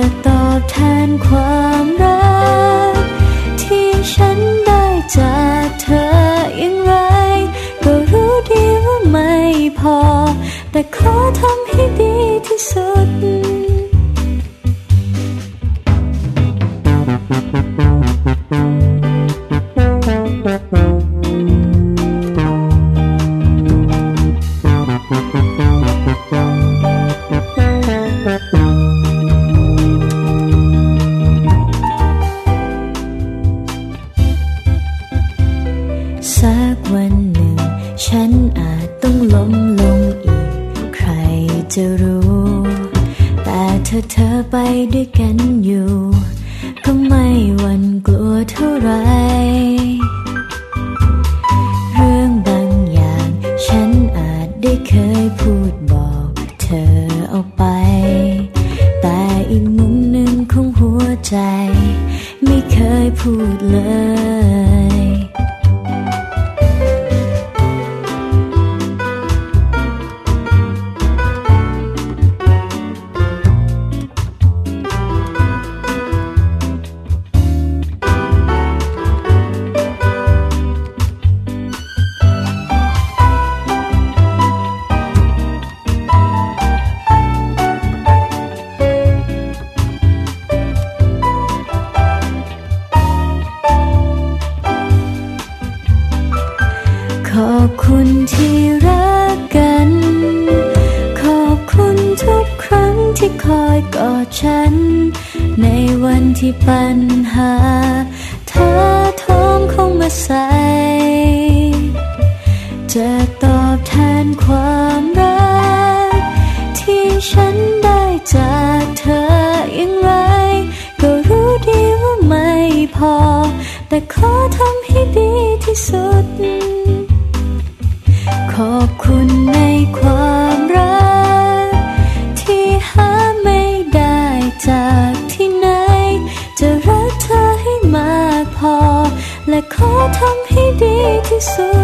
และขอทำให้ดีที่สุด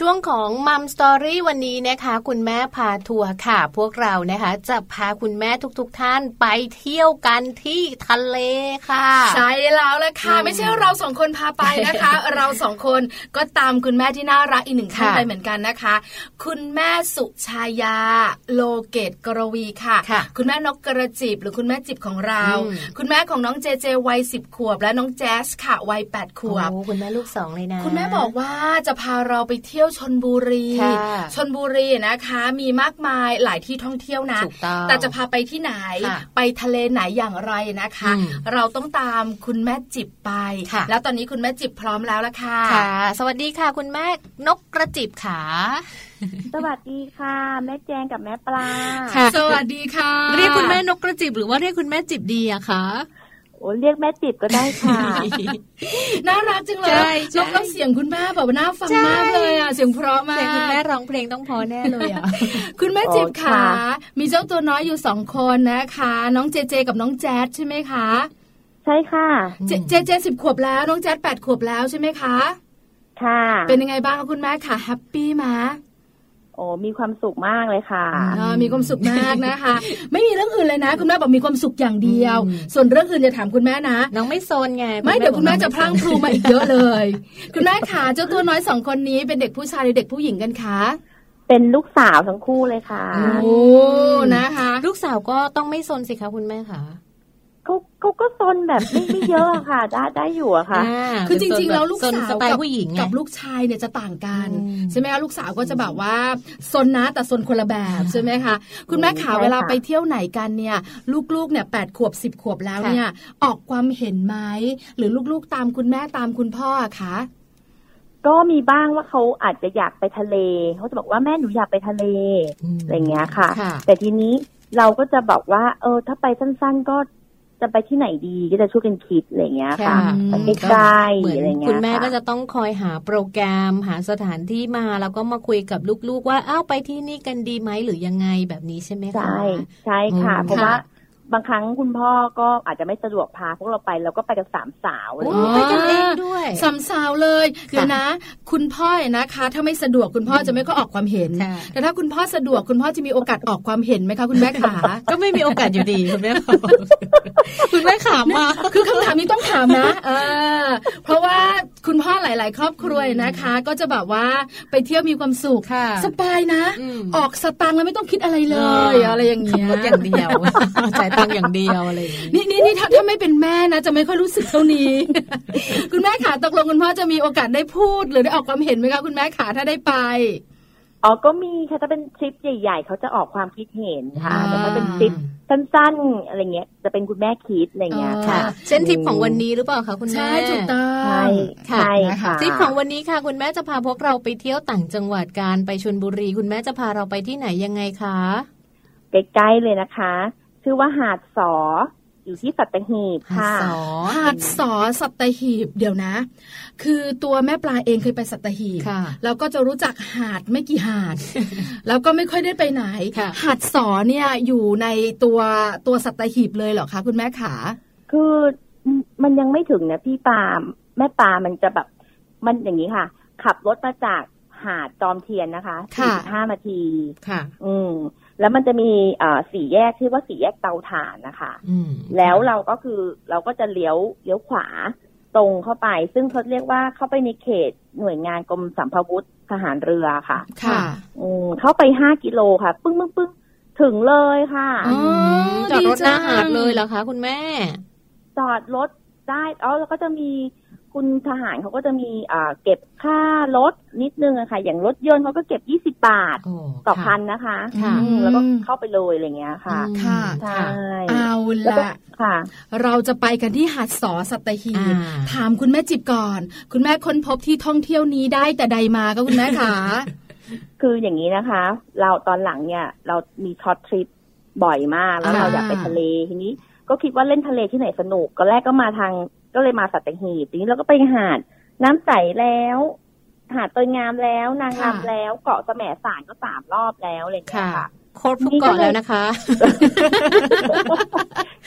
ช่วงของ Mom Story วันนี้นะคะ คุณแม่พาทัวร์ค่ะ พวกเรานะคะ จะพาคุณแม่ทุกๆท่านไปเที่ยวกันที่ทะเลค่ะ ใช่แล้วละค่ะ ไม่ใช่เราสองคนพาไปนะคะ เราสองคนก็ตามคุณแม่ที่น่ารักอีกหนึ่งท่านไปเหมือนกันนะคะ คุณแม่สุชายาโลเกตกรวีค่ะคะคุณแม่นกกระจิบหรือคุณแม่จิบของเรา คุณแม่ของน้องเจเจวัยสิบขวบ และน้องแจ๊สค่ะวัยแปดขวบคุณแม่ลูกสองเลยนะ คุณแม่บอกว่าจะพาเราไปเที่ยวชนบุรีชนบุรีนะคะ มีมากมายหลายที่ท่องเที่ยวนะ แต่จะพาไปที่ไหน ไปทะเลไหนอย่างไรนะคะ เราต้องตามคุณแม่จิบไป แล้วตอนนี้คุณแม่จิบพร้อมแล้วละค่ะค่ะ สวัสดีค่ะ คุณแม่นกกระจิบขาสวัสดีค่ะ แม่แจงกับแม่ปลาค่ะ สวัสดีค่ะ เรียกคุณแม่นกกระจิบหรือว่าเรียกคุณแม่จิบดีอะคะโอ้เรียกแม่จิบก็ได้ค่ะ น่ารักจังเลยลองเสียงคุณแม่แบบน่าฟังมากเลยอะเสียงเพราะมากเสียงคุณแม่ร้องเพลงต้องพอแน่เลยอะคุณแม่จิบค่ะ มีเจ้าตัวน้อยอยู่สองคนนะคะ น้องเจเจกับน้องแจ๊ดใช่ไหมคะ ใช่ค่ะ เจเจเจสิบขวบแล้วน้องแจ๊ดแปดขวบแล้วใช่ไหมคะ ค่ะ เป็นยังไงบ้างคะคุณแม่ค่ะแฮปปี้ไหม โอ้มีความสุขมากเลยค่ะมีความสุขมากนะคะ ไม่มีเรื่องอื่นเลยนะ คุณแม่บอกมีความสุขอย่างเดียว ส่วนเรื่องอื่นจะถามคุณแม่นะ น้องไม่โซนไง ไม่เดี๋ยวคุณแม่จะพลั้งพลูมาอีกเยอะเลย คุณแม่ขาเจ้าตัวน้อยสองคนนี้เป็นเด็กผู้ชายหรือเด็กผู้หญิงกันคะเป็นลูกสาวทั้งคู่เลยค่ะ โอ้ นะคะ ลูกสาวก็ต้องไม่โซนสิคะคุณแม่คะ เขาเขาก็ซนแบบไม่ไม่เยอะค่ะ ได้ได้อยู่อะค่ะ คือจริง ๆ แล้วลูกสาวกับผู้หญิงกับลูกชายเนี่ยจะต่างกันใช่ไหมคะลูกสาวก็จะแบบว่าซนนะแต่ซนคนละแบบใช่ไหมคะคุณแม่ขาเวลาไปเที่ยวไหนกันเนี่ยลูกๆเนี่ยแปดขวบสิบขวบแล้วเนี่ยออกความเห็นไหมหรือลูกๆตามคุณแม่ตามคุณพ่อคะก็มีบ้างว่าเขาอาจจะอยากไปทะเลเขาจะบอกว่าแม่หนูอยากไปทะเลอะไรเงี้ยค่ะ แต่ทีนี้เราก็จะบอกว่า เออ ถ้าไปสั้น ๆ ก็ จะไปที่ไหนดีก็จะช่วยกันคิดอะไรเงี้ยค่ะไปใกล้ๆอะไรเงี้ยคุณแม่ก็จะต้องคอยหาโปรแกรม หาสถานที่มาแล้วก็มาคุยกับลูกๆ ว่าอ้าวไปที่นี่กันดีไหมหรือยังไงแบบนี้ใช่ไหมคะใช่ใช่ค่ะเพราะว่า บางครั้งคุณพ่อก็อาจจะไม่สะดวกพาพวกเราไปแล้วก็ไปกับสามสาวไปกันเองด้วยสามสาวเลยคือนะ คุณพ่อนะคะ ถ้าไม่สะดวกคุณพ่อจะไม่ก็ออกความเห็น แต่ถ้าคุณพ่อสะดวกคุณพ่อจะมีโอกาสออกความเห็นไหมคะคุณแม่ขาก็ไม่มีโอกาสอยู่ดีคุณแม่คุณแม่ขามมาคือคำถามนี้ต้องถามนะเพราะว่าคุณพ่อหลาย ๆ ครอบครัวนะคะ ก็จะแบบว่าไปเที่ยวมีความสุขสบายนะ ออกสตางค์แล้วไม่ต้องคิดอะไรเลย อะไรอย่างเงี้ยอย่างเดียวจ่ายตังค์อย่างเดียวอะไรนี่นี่นี่ถ้าถ้าไม่เป็นแม่นะ จะไม่ค่อยรู้สึกเท่านี้ คุณแม่ขาตกลงคุณพ่อจะมีโอกาสได้พูด หรือได้ออกความเห็นไหมคะคุณแม่ขาถ้าได้ไปอ๋อก็มีค่ะถ้าเป็นทริปใหญ่ๆ เขาจะออกความคิดเห็นค่ะแต่ถ้าเป็นทริปสั้นๆอะไรเงี้ยจะเป็นคุณแม่คิดอะไรเงี้ยค่ะ เช่นทริปของวันนี้หรือเปล่าคะคุณแม่ใช่ถูกต้องใช่ใช่ค่ะทริปของวันนี้ค่ะ คุณแม่จะพาพวกเราไปเที่ยวต่างจังหวัดการไปชลบุรี คุณแม่จะพาเราไปที่ไหนยังไงคะใกล้ๆเลยนะคะ ชื่อว่าหาดสอ อยู่ที่สัตหีบค่ะหาดสอสัตหีบเดี๋ยวนะ คือตัวแม่ปลาเองเคยไปสัตหีบแล้วก็จะรู้จักหาดไม่กี่หาด แล้วก็ไม่ค่อยได้ไปไหน หาดสอเนี่ยอยู่ในตัวตัวสัตหีบเลยเหรอคะคุณแม่ขาคือมันยังไม่ถึงนะพี่ปาแม่ปลามันจะแบบมันอย่างนี้ค่ะ ขับรถมาจากหาดจอมเทียนนะคะสี่ห้านาที ค่ะ อืม แล้วมันจะมีสี่แยกชื่อว่าสี่แยกเตาถ่านนะคะแล้วเราก็คือเราก็จะเลี้ยวเลี้ยวขวาตรงเข้าไป ซึ่งเขาเรียกว่าเข้าไปในเขตหน่วยงานกรมสัมภาวุธทหารเรือค่ะ ค่ะอืมเข้าไปห้ากิโลค่ะ ปึ้งปึ้งปึ้งถึงเลยค่ะจอดรถหน้าหาดเลยเหรอคะ คุณแม่ จอดรถได้อ๋อแล้วก็จะมี คุณทหารเขาก็จะมีอ่าเก็บค่ารถนิดนึงอะค่ะ อย่างรถยนต์เขาก็เก็บยี่สิบบาทต่อพันนะคะแล้วก็เข้าไปเลยอะไรเงี้ยค่ะ ค่ะใช่เอาละค่ะ เราจะไปกันที่หาดสอสัตหีบถามคุณแม่จิบก่อน คุณแม่ค้นพบที่ท่องเที่ยวนี้ได้แต่ใดมาก็คุณแม่คะคืออย่างนี้นะคะ เราตอนหลังเนี่ย เรามีช็อตทริปบ่อยมากแล้วเราอยากไปทะเลทีนี้ก็คิดว่าเล่นทะเลที่ไหนสนุกก็แรกก็มาทาง ก็เลยมาสัตหีบทีนี้เราก็ไปหาดน้ำใสแล้ว หาดตัวงามแล้วนางงามแล้ว เกาะแสมสารก็สามรอบแล้วอะไรอย่างเงี้ยค่ะโคตรทุกเกาะแล้วนะคะ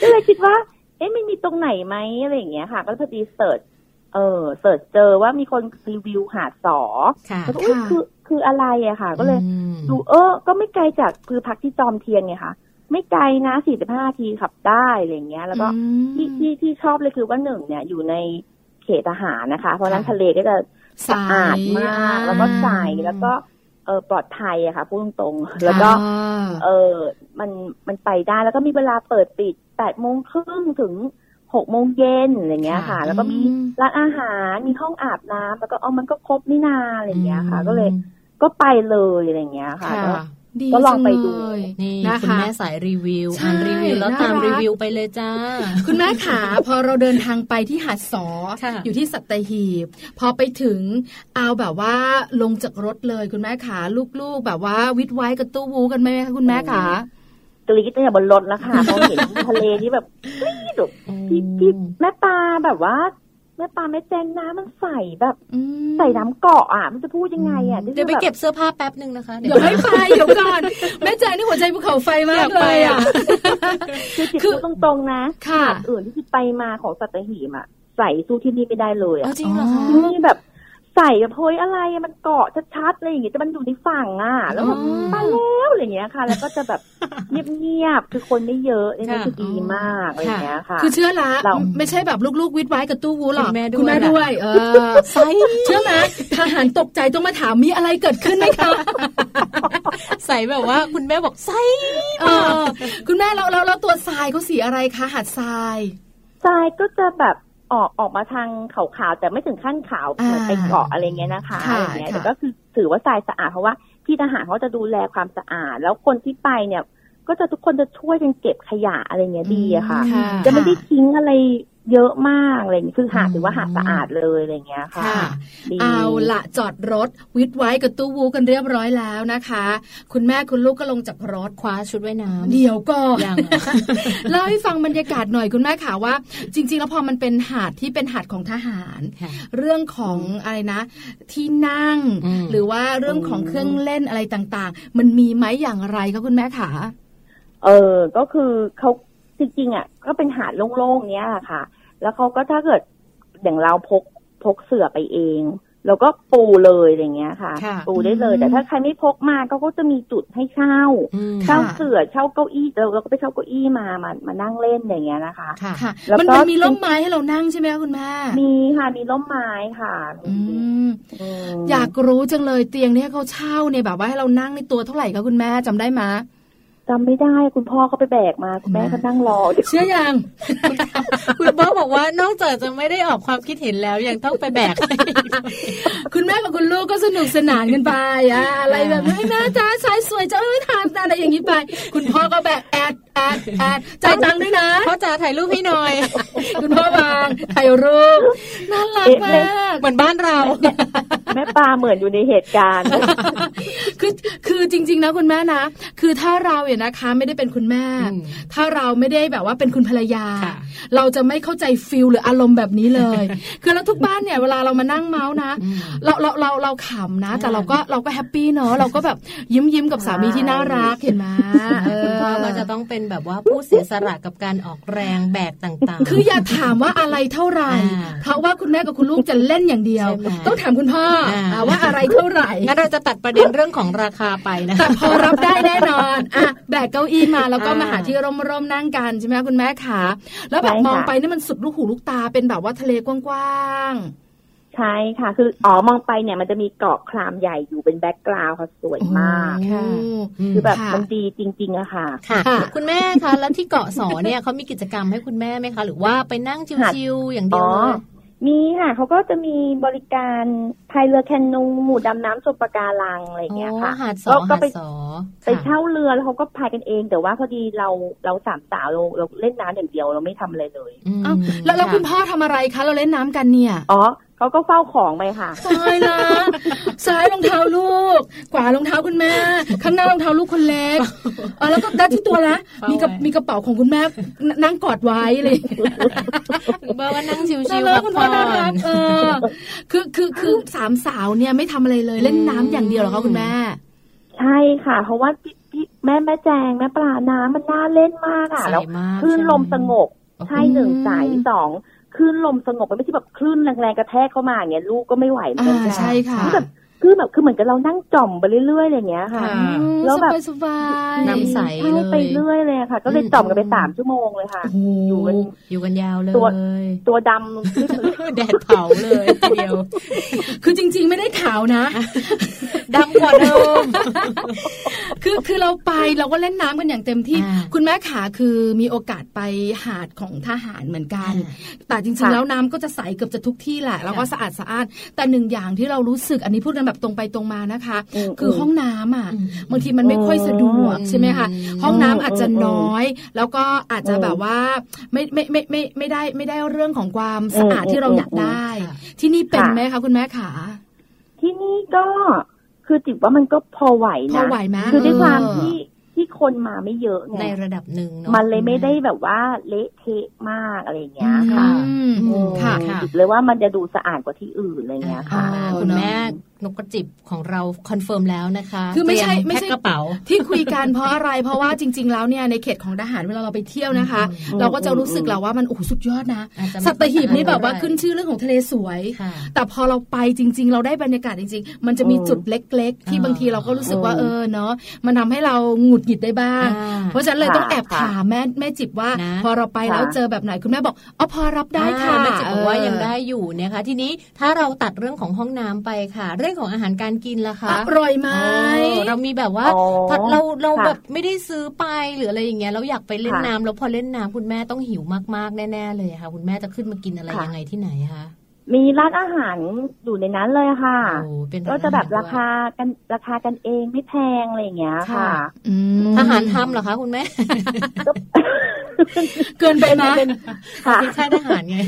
ก็เลยคิดว่า เอ๊ะไม่มีตรงไหนไหมอะไรอย่างเงี้ยค่ะ ก็พอดี search เออ search เจอว่ามีคนรีวิวหาดสอค่ะแล้วก็อุ๊ยคือคืออะไรอะค่ะ ก็เลยอืมดูเออ ก็ไม่ไกลจากคือพักที่จอมเทียนไงค่ะ ไม่ไกลนะสี่สิบห้านาทีขับได้อะไรอย่างเงี้ย แล้วก็อืมที่ที่ที่ชอบเลยคือว่าหนึ่งเนี่ยอยู่ในเขตทหารนะคะ เพราะฉะนั้นทะเลก็จะสะอาดมาก แล้วก็ใสแล้วก็เออปลอดภัยอะค่ะพูดตรงๆแล้วก็ค่ะเออมันมันไปได้แล้วก็มีเวลาเปิดปิดแปดโมงครึ่งถึงหกโมงเย็นอะไรเงี้ยค่ะ แล้วก็มีร้านอาหารมีห้องอาบน้ำแล้วก็เอามันก็ครบนี่นาอะไรเงี้ยค่ะ ก็เลยก็ไปเลยอะไรเงี้ยค่ะค่ะ ก็ดีก็ลองไปดูจัเลยนี่นะคะคุณแม่สายรีวิวใช่อ่านรีวิวแล้วตามน่ารักรีวิวไปเลยจ้า คุณแม่ขาพอเราเดินทางไปที่หาดสอค่ะอยู่ที่สัตหีบ พอไปถึงเอาแบบว่าลงจากรถเลยคุณแม่ขาลูกๆ แบบว่าวิดไว้กับตู้วูกันไหมคะคุณแม่ขากรี๊ดตั้งแต่บนรถแล้วค่ะพอเห็นทะเลที่แบบกรี๊ดแบบพี่พี่แม่ปลาแบบว่า แม่ปลาแม่แจงน้ำมันใสแบบอืมใส่น้ำเกาะอะมันจะพูดยังไงอะเดี๋ยวไปเก็บเสื้อผ้าแป๊บหนึ่งนะคะเดี๋ยวให้ไปเดี๋ยวก่อนแม่แจงนี่หัวใจภูเขาไฟมากเลยอะคือจิตคือพูดตรงๆนะค่ะหาดอื่นที่ไปมาของสัตหีบอะใส่สู้ที่นี่ไม่ได้เลยเอาอะจริงเหรอคะที่นี่แบบ ใส่แบบเฮ้ยอะไรอะมันเกาะชัดๆอะไรอย่างเงี้ยแต่มันอยู่ในฝั่งอะ แล้วแบบอ๋อไปแล้วอะไรอย่างเงี้ยค่ะ แล้วก็จะแบบเงียบๆคือคนไม่เยอะนี่ค่ะคือดีมากอะไรอย่างเงี้ยค่ะคือเชื่อละเราไม่ใช่แบบลูกๆวิดไว้กับตู้วูหรอกคุณแม่ด้วยคุณแม่ล่ะด้วยเออไซเชื่อไหมทหารตกใจต้องมาถามมีอะไรเกิดขึ้นไหมคะใส่แบบว่าคุณแม่บอกไซเออคุณแม่แล้วแล้วแล้วตัวทรายเขาสีอะไรคะหาดทรายทรายก็จะแบบ ออกออกมาทางขาวๆแต่ไม่ถึงขั้นขาวเหมือนไปเกาะอะไรเงี้ยนะคะค่ะอะไรเงี้ยค่ะแต่ก็คือถือว่าทรายสะอาดเพราะว่าที่ทหารเขาจะดูแลความสะอาด แล้วคนที่ไปเนี่ย ก็จะทุกคนจะช่วยกันเก็บขยะอะไรเงี้ยดีอะค่ะค่ะจะไม่ได้ทิ้งอะไร เยอะมากอะไรเงี้ยคือหาดถือว่าหาดสะอาดเลยอะไรเงี้ยค่ะค่ะดีเอาละจอดรถวิดไว้กับตู้วูกันเรียบร้อยแล้วนะคะ คุณแม่คุณลูกก็ลงจากรถคว้าชุดว่ายน้ำเดี๋ยวก่อนยังเหรอเล่าให้ฟังบรรยากาศหน่อยคุณแม่ค่ะว่า จริง ๆ แล้วพอมันเป็นหาดที่เป็นหาดของทหารค่ะเรื่องของอะไรนะ ที่นั่งอืมหรือว่าเรื่องของเครื่องเล่นอะไรต่างๆ มันมีไหมอย่างไรคะคุณแม่ขาเออก็คือเขาจริงๆอะก็เป็นหาดโล่งๆเนี้ยแหละค่ะ แล้วเขาก็ถ้าเกิดอย่างเราพกพกเสื่อไปเองแล้วก็ปูเลยอะไรเงี้ยค่ะค่ะ ปูได้เลย แต่ถ้าใครไม่พกมาเขาก็จะมีจุดให้เช่าอืมเช่าเสื่อเช่าเก้าอี้เราเราก็ไปเช่าเก้าอี้มามามานั่งเล่นอย่างเงี้ยนะคะค่ะค่ะแล้วก็มันมันมีร่มไม้ให้เรานั่งใช่ไหมคะคุณแม่มีค่ะมีร่มไม้ค่ะอืมอืมอยากรู้จังเลยเตียงเนี่ยเขาเช่าเนี่ยแบบว่าให้เรานั่งในตัวเท่าไหร่คะคุณแม่จำได้ไหม จำไม่ได้คุณพ่อเขาไปแบกมาคุณแม่ก็นั่งรอเดี๋ยวเชื่อยังคุณพ่อบอกว่านอกจากจะไม่ได้ออกความคิดเห็นแล้วยังต้องไปแบกให้คุณแม่กับคุณลูกก็สนุกสนานกันไปอะอะไรแบบนี้แม่จ้าชายสวยจะไม่ทานอะไรอย่างนี้ไป คุณพ่อก็แบบแอดแอดแอดจ่ายตังค์ด้วยนะพ่อจ๋าถ่ายรูปให้หน่อย คุณพ่อวางถ่ายรูปน่ารักมากเหมือนบ้านเราแม่ปลาเหมือนอยู่ในเหตุการณ์ คือคือจริง ๆ นะคุณแม่นะ คือถ้าเราเนี่ยนะคะไม่ได้เป็นคุณแม่อืมถ้าเราไม่ได้แบบว่าเป็นคุณภรรยาค่ะเราจะไม่เข้าใจฟิลหรืออารมณ์แบบนี้เลย คือแล้วทุกบ้านเนี่ยเวลาเรามานั่งเมาส์นะอืมเราเราเราเราขำนะ แต่เราก็เราก็แฮปปี้เนอะเราก็แบบยิ้มยิ้มกับสามีที่น่ารักเห็นไหมเออคุณพ่อก็จะต้องเป็นแบบว่าผู้เสียสละกับการออกแรงแบกต่างๆ คืออย่าถามว่าอะไรเท่าไหร่อ่าเพราะว่าคุณแม่กับคุณลูกจะเล่นอย่างเดียวใช่ไหมต้องถามคุณพ่ออาอ่าว่าอะไรเท่าไหร่งั้นเราจะตัดประเด็นเรื่องของราคาไปนะแต่พอรับได้แน่นอนอะแบกเก้าอี้มาแล้วก็อ่ามมาหาที่ร่มๆนั่งกันใช่ไหมคะคุณแม่ขาแล้วแบบใช่ค่ะมองไปนี่มันสุดลูกหูลูกตาเป็นแบบว่าทะเลกว้างใช่ค่ะคืออ๋อมองไปเนี่ยมันจะมีเกาะคลามใหญ่อยู่เป็นแบ็กกราวด์ค่ะสวยมากๆค่ะคือแบบค่ะมันดีจริง ๆอะค่ะค่ะค่ะ คุณแม่คะแล้วที่เกาะสอเนี่ยเขามีกิจกรรมให้คุณแม่ไหมคะ หรือว่าไปนั่งชิวๆอย่างเดีอ๋ยวอเลย มีค่ะเขาก็จะมีบริการพายเรือแคนูหมู่ดำน้ำชมปะการังอะไรอย่างเงี้ยค่ะหาดสก็อก็หาดไปสอไปเช่าเรือแล้วเขาก็พายกันเอง แต่ว่าพอดีเราเราสามสาวเราเราเล่นน้ำอย่างเดียวเราไม่ทำอะไรเลยอืมเอ้าแล้วแล้วะคุณพ่อทำอะไรคะเราเล่นน้ำกันเนี่ยอ๋อ เขาก็เฝ้าของไปค่ะตายละซ้ายรองเท้าลูก ขวารองเท้าคุณแม่ ข้างหน้ารองเท้าลูกคนเล็กเออแล้วก็ด้านที่ตัวละมีกระมีกระเป๋าของคุณแม่นนั่งกอดไว้เลยคุณพ่อว่านั่งชิวน่าๆรัพักกคุณผ่พ่ออน่ารันกเออคือคือคือสามสาวเนี่ยไม่ทำอะไรเลยเล่นน้ำอย่างเดียวเหรอคะคุณแม่ ใช่ค่ะ เพราะว่าพี่พี่แม่แม่แจงแม่ปลาน้ำมันน่าเล่นมากอะใสแล้วมากคลื่นใช่ไหมลมสงบใช่หนึ่งใสสอง คลื่นลมสงบมันไม่ใช่แบบคลื่นแรงๆกระแทกเข้ามาอย่างเงี้ยลูกก็ไม่ไหวเหมือนกันอ่าใช่ค่ะคือแบบ คือแบบคือเหมือนกับเรานั่งจ่อมไปเรื่อยๆอะไรอย่างเงี้ยค่ะค่ะ แล้วแบบสบายๆน้ำใสใช่ไปเรื่อยเลยค่ะ ก็เลยจ่อมกันไปสามชั่วโมงเลยค่ะโอ้โหอยู่กันอยู่กันยาวเลย ตัวตัวดำขึ้นมาเลยแดดเผาเลยทีเดียว คือจริง ๆ ไม่ได้ขาวนะดำกว่าเดิมคือคือเราไปเราก็เล่นน้ำกันอย่างเต็มที่อ่าคุณแม่ขาคือมีโอกาสไปหาดของทหารเหมือนกันอ่าแต่จริง ๆ แล้วน้ำก็จะใสเกือบจะทุกที่แหละ แล้วก็สะอาดสะอาดแต่หนึ่งอย่างที่เรารู้สึกอันนี้พูดกันแบบตรงไปตรงมานะคะอืมคือห้องน้ำอะอืมบางทีมันไม่ค่อยสะดวกอืมใช่ไหมคะห้องน้ำอาจจะอืมน้อย แล้วก็อาจจะอืมแบบว่าไม่ไม่ไม่ไม่ไม่ได้ไม่ได้เรื่องของความสะอาดอืมที่เราอยากได้ค่ะที่นี่เป็นค่ะไหมคะคุณแม่ขาที่นี่ก็คือจิบว่ามันก็พอไหวพอนะไหวไหมคือด้วยความเออที่ที่คนมาไม่เยอะไงในระดับหนึ่งเนาะมันเลยไม่ได้แบบว่าเละเทะมากอะไรอย่างเงี้ยค่ะอืมอืมค่ะค่ะจิบเลยว่ามันจะดูสะอาดกว่าที่อื่นอะไรเงี้ยค่ะอ่าอ๋อคุณแม่ นกกระจิบของเรา confirm แล้วนะคะคือไม่ใช่เตรียไม่ใช่แพ็คกระเป๋า ที่คุยกันเพราะอะไรเพราะว่าจริง ๆ แล้วเนี่ยในเขตของทหารเวลาเราไปเที่ยวนะคะอืมเราก็จะรู้สึกแล้วว่ามันโอ้โหสุดยอดนะอาจจะไม่สัตหีบนี่แบบว่าเท่าไหร่ขึ้นชื่อเรื่องของทะเลสวยค่ะแต่พอเราไปจริง ๆ เราได้บรรยากาศจริง ๆ มันจะมีอืมจุดเล็ก ๆ ที่อ่าบางทีเราก็รู้สึกว่าอืมเออเนาะมันทำให้เราหงุดหงิดได้บ้างอ่าเพราะฉะนั้นเลยต้องแอบค่ะถามแม่แม่จิบว่านะพอเราไปแล้วค่ะเจอแบบไหนคุณแม่บอกอ๋อพอรับได้ค่ะอ่าแม่จิบบอกว่าเออยังได้อยู่นะคะทีนี้ถ้าเราตัดเรื่องของห้องน้ำไปค่ะเรื่องของอาหารการกินล่ะคะอร่อยไหมเออเรามีแบบว่าอ๋อถ้าเราเราค่ะแบบไม่ได้ซื้อไปหรืออะไรอย่างเงี้ยเราอยากไปเล่นค่ะน้ำแล้วพอเล่นน้ำคุณแม่ต้องหิวมากๆแน่ๆเลยค่ะ คุณแม่จะขึ้นมากินอะไรค่ะยังไงที่ไหนคะ มีร้านอาหารอยู่ในนั้นเลยค่ะโอ้เป็นก็จะแบบนราคากันราคากันเองไม่แพงอะไรอย่างเงี้ยค่ะอืมทหารทำเหรอคะคุณแม่ก็เกินไปนะเป็นค่ะที่ค่ายทหารไง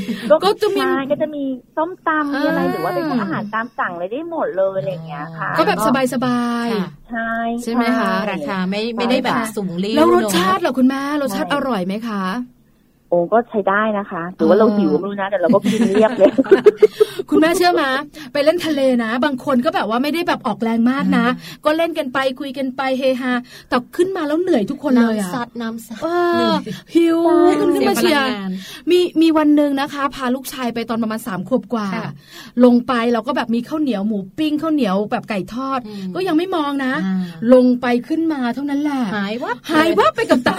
ก็จะมีใช่ก็จะมีส้มตำมีอะไรอ่าหรือว่าเป็นพวกอาหารตามสั่งอะไรได้หมดเลยอะไรอย่างเงี้ยค่ะ ก็แบบสบายค่ะๆใช่ใช่ไหมคะราคาไม่ไม่ได้แบบสูงรี้วแล้วรสเนอะชาติเหรอคุณแม่รสชาติอร่อยไหมคะ โอ้ก็ใช้ได้นะคะหรือว่าเราหิวไม่รู้นะแต่เราก็กินเรียบเลย คุณแม่เชื่อมาไปเล่นทะเลนะ บางคนก็แบบว่าไม่ได้แบบออกแรงมากนะ ก็เล่นกันไปคุยกันไปเฮฮาแต่ขึ้นมาแล้วเหนื่อยทุกคนเลยอะน้ำซัดน้ำซัดเออหิวขึ้นขึ้นมาเสีเชียยพลัร์งงานมีมีวันหนึ่งนะคะ พาลูกชายไปตอนประมาณสามขวบกว่าค่ะลงไปเราก็แบบมีข้าวเหนียวหมูปิ้งข้าวเหนียวแบบไก่ทอดอืมก็ยังไม่มองนะอ่าลงไปขึ้นมาเท่านั้นแหละหายวับหายวับไปกับตา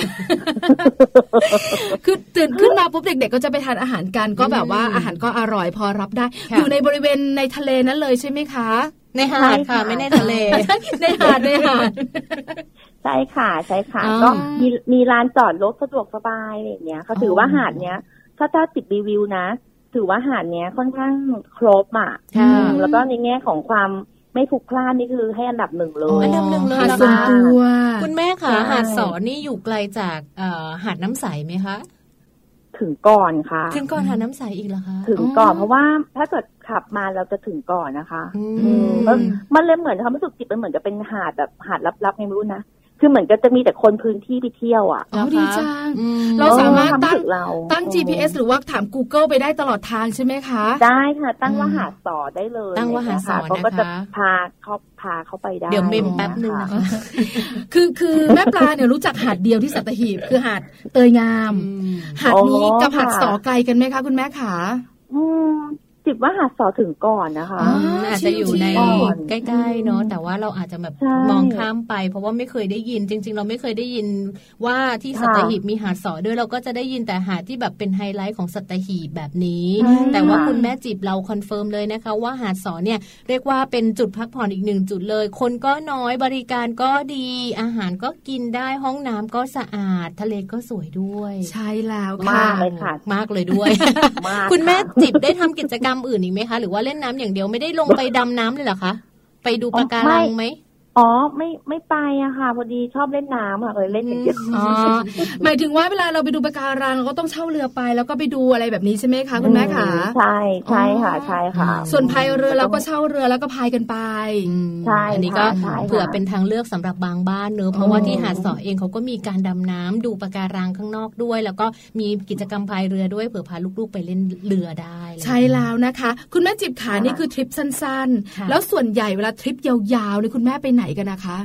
คือตื่นขึ้นมาปุ๊บเด็ก ๆ ก็จะไปทานอาหารกันก็แบบว่าอาหารก็อร่อยพอรับได้ค่ะอยู่ในบริเวณในทะเลนั้นเลยใช่ไหมคะ ในหาดค่ะ ไม่ในทะเล ในหาดในหาดใช่ค่ะใช่ค่ะอ๋อก็มีมีลานจอดรถสะดวกสบายอะไรอย่างเงี้ยเขาถือว่าหาดเนี้ย ถ้าถ้าติดรีวิวนะ ถือว่าหาดเนี้ยค่อนข้างครบอะค่ะอืมแล้วก็ในแง่ของความไม่พลุกพล่านนี่คือให้อันดับหนึ่งเลอ๋อยอันดับหนึ่งเลยหาดเหรอส่วนคะตัวคุณแม่ค่ะใช่หาดสอนนี่อยู่ไกลจากเอ่อหาดน้ำใสไหมคะ ถึงก่อนค่ะ ถึงก่อนหาดน้ำใสอีกเหรอคะถึงก่อนเพราะว่าถ้าเกิดขับมาเราจะถึงก่อนนะคะ อือืมมแล้วมันเลยเหมือนความรู้สึกจิตมันเหมือนจะเป็นหาดแบบหาดลับๆไงไม่รู้นะ คือเหมือนก็จะมีแต่คนพื้นที่ไปเที่ยวอะอ๋อดีจังอืมเราสามารถเออควตั้งสึกเราตั้ง GPS หรือว่าถาม Google ไปได้ตลอดทางใช่ไหมคะ ได้ค่ะ ตั้งว่าอืมหาดสอได้เลยตั้งว่าหาดสอเขาก็จะนะคะพาเขาพาเขาไปได้ เดี๋ยวเมมแป๊บหนึ่งนะคะคือคือแม่ปลาเนี่ยรู้จักหาดเดียวที่สัตหีบคือหาดเตยงามอืมหาดนี้กับหาดสอไกลกันไหมคะ คุณแม่ขาอืม จิบว่าหาดสอถึงก่อนนะคะอ๋ออาจจะอยู่ในก่อนใกล้ๆเนาะแต่ว่าเราอาจจะแบบใช่มองข้ามไป เพราะว่าไม่เคยได้ยิน จริง ๆ เราไม่เคยได้ยินว่าที่สัตหีบมีหาดสอด้วยเราก็จะได้ยินแต่หาดที่แบบเป็นไฮไลท์ของสัตหีบแบบนี้ใช่แต่ว่าค่ะคุณแม่จิบเรา confirm เลยนะคะ ว่าหาดสอเนี่ยเรียกว่าเป็นจุดพักผ่อนอีกหนึ่งจุดเลย คนก็น้อยบริการก็ดีอาหารก็กินได้ห้องน้ำก็สะอาด ทะเลก็สวยด้วย ใช่แล้วมาค่ะกเลยค่ะมากเลยด้วยมากคุณแม่ะจิบได้ทำกิจกรรมอื่นอีกไหมคะ หรือว่าเล่นน้ำอย่างเดียวไม่ได้ลงไปดำน้ำเลยเหรอคะ ไปดูปะการังไหม อ๋อไม่ไม่ไปอะค่ะพอดีชอบเล่นน้ำอะเลยเล่นอย่างเดียวอ๋อหมายถึงว่าเวลาเราไปดูปะการังเราก็ต้องเช่าเรือไป แล้วก็ไปดูอะไรแบบนี้ใช่ไหมคะคุณแม่ขาใช่ใช่ค่ะใช่ค่ะ ส่วนพายเรือเราก็เช่าเรือแล้วก็พายกันไปอืมใช่อันี้ก็ค่ะใช่ค่ะเผื่อเป็นทางเลือกสำหรับบางบ้านเนอะเพราะว่าที่หาดสอเองเขาก็มีการดำน้ำดูปะการังข้างนอกด้วย แล้วก็มีกิจกรรมพายเรือด้วยเผื่อพาลูกๆไปเล่นเรือได้ ใช่แล้วนะคะ คุณแม่จิบขานี่คือทริปสั้นค่ะๆแล้วส่วนใหญ่เวลาทริปยาวๆเนี่ยคุณแม่ไปไหนกันนะคะ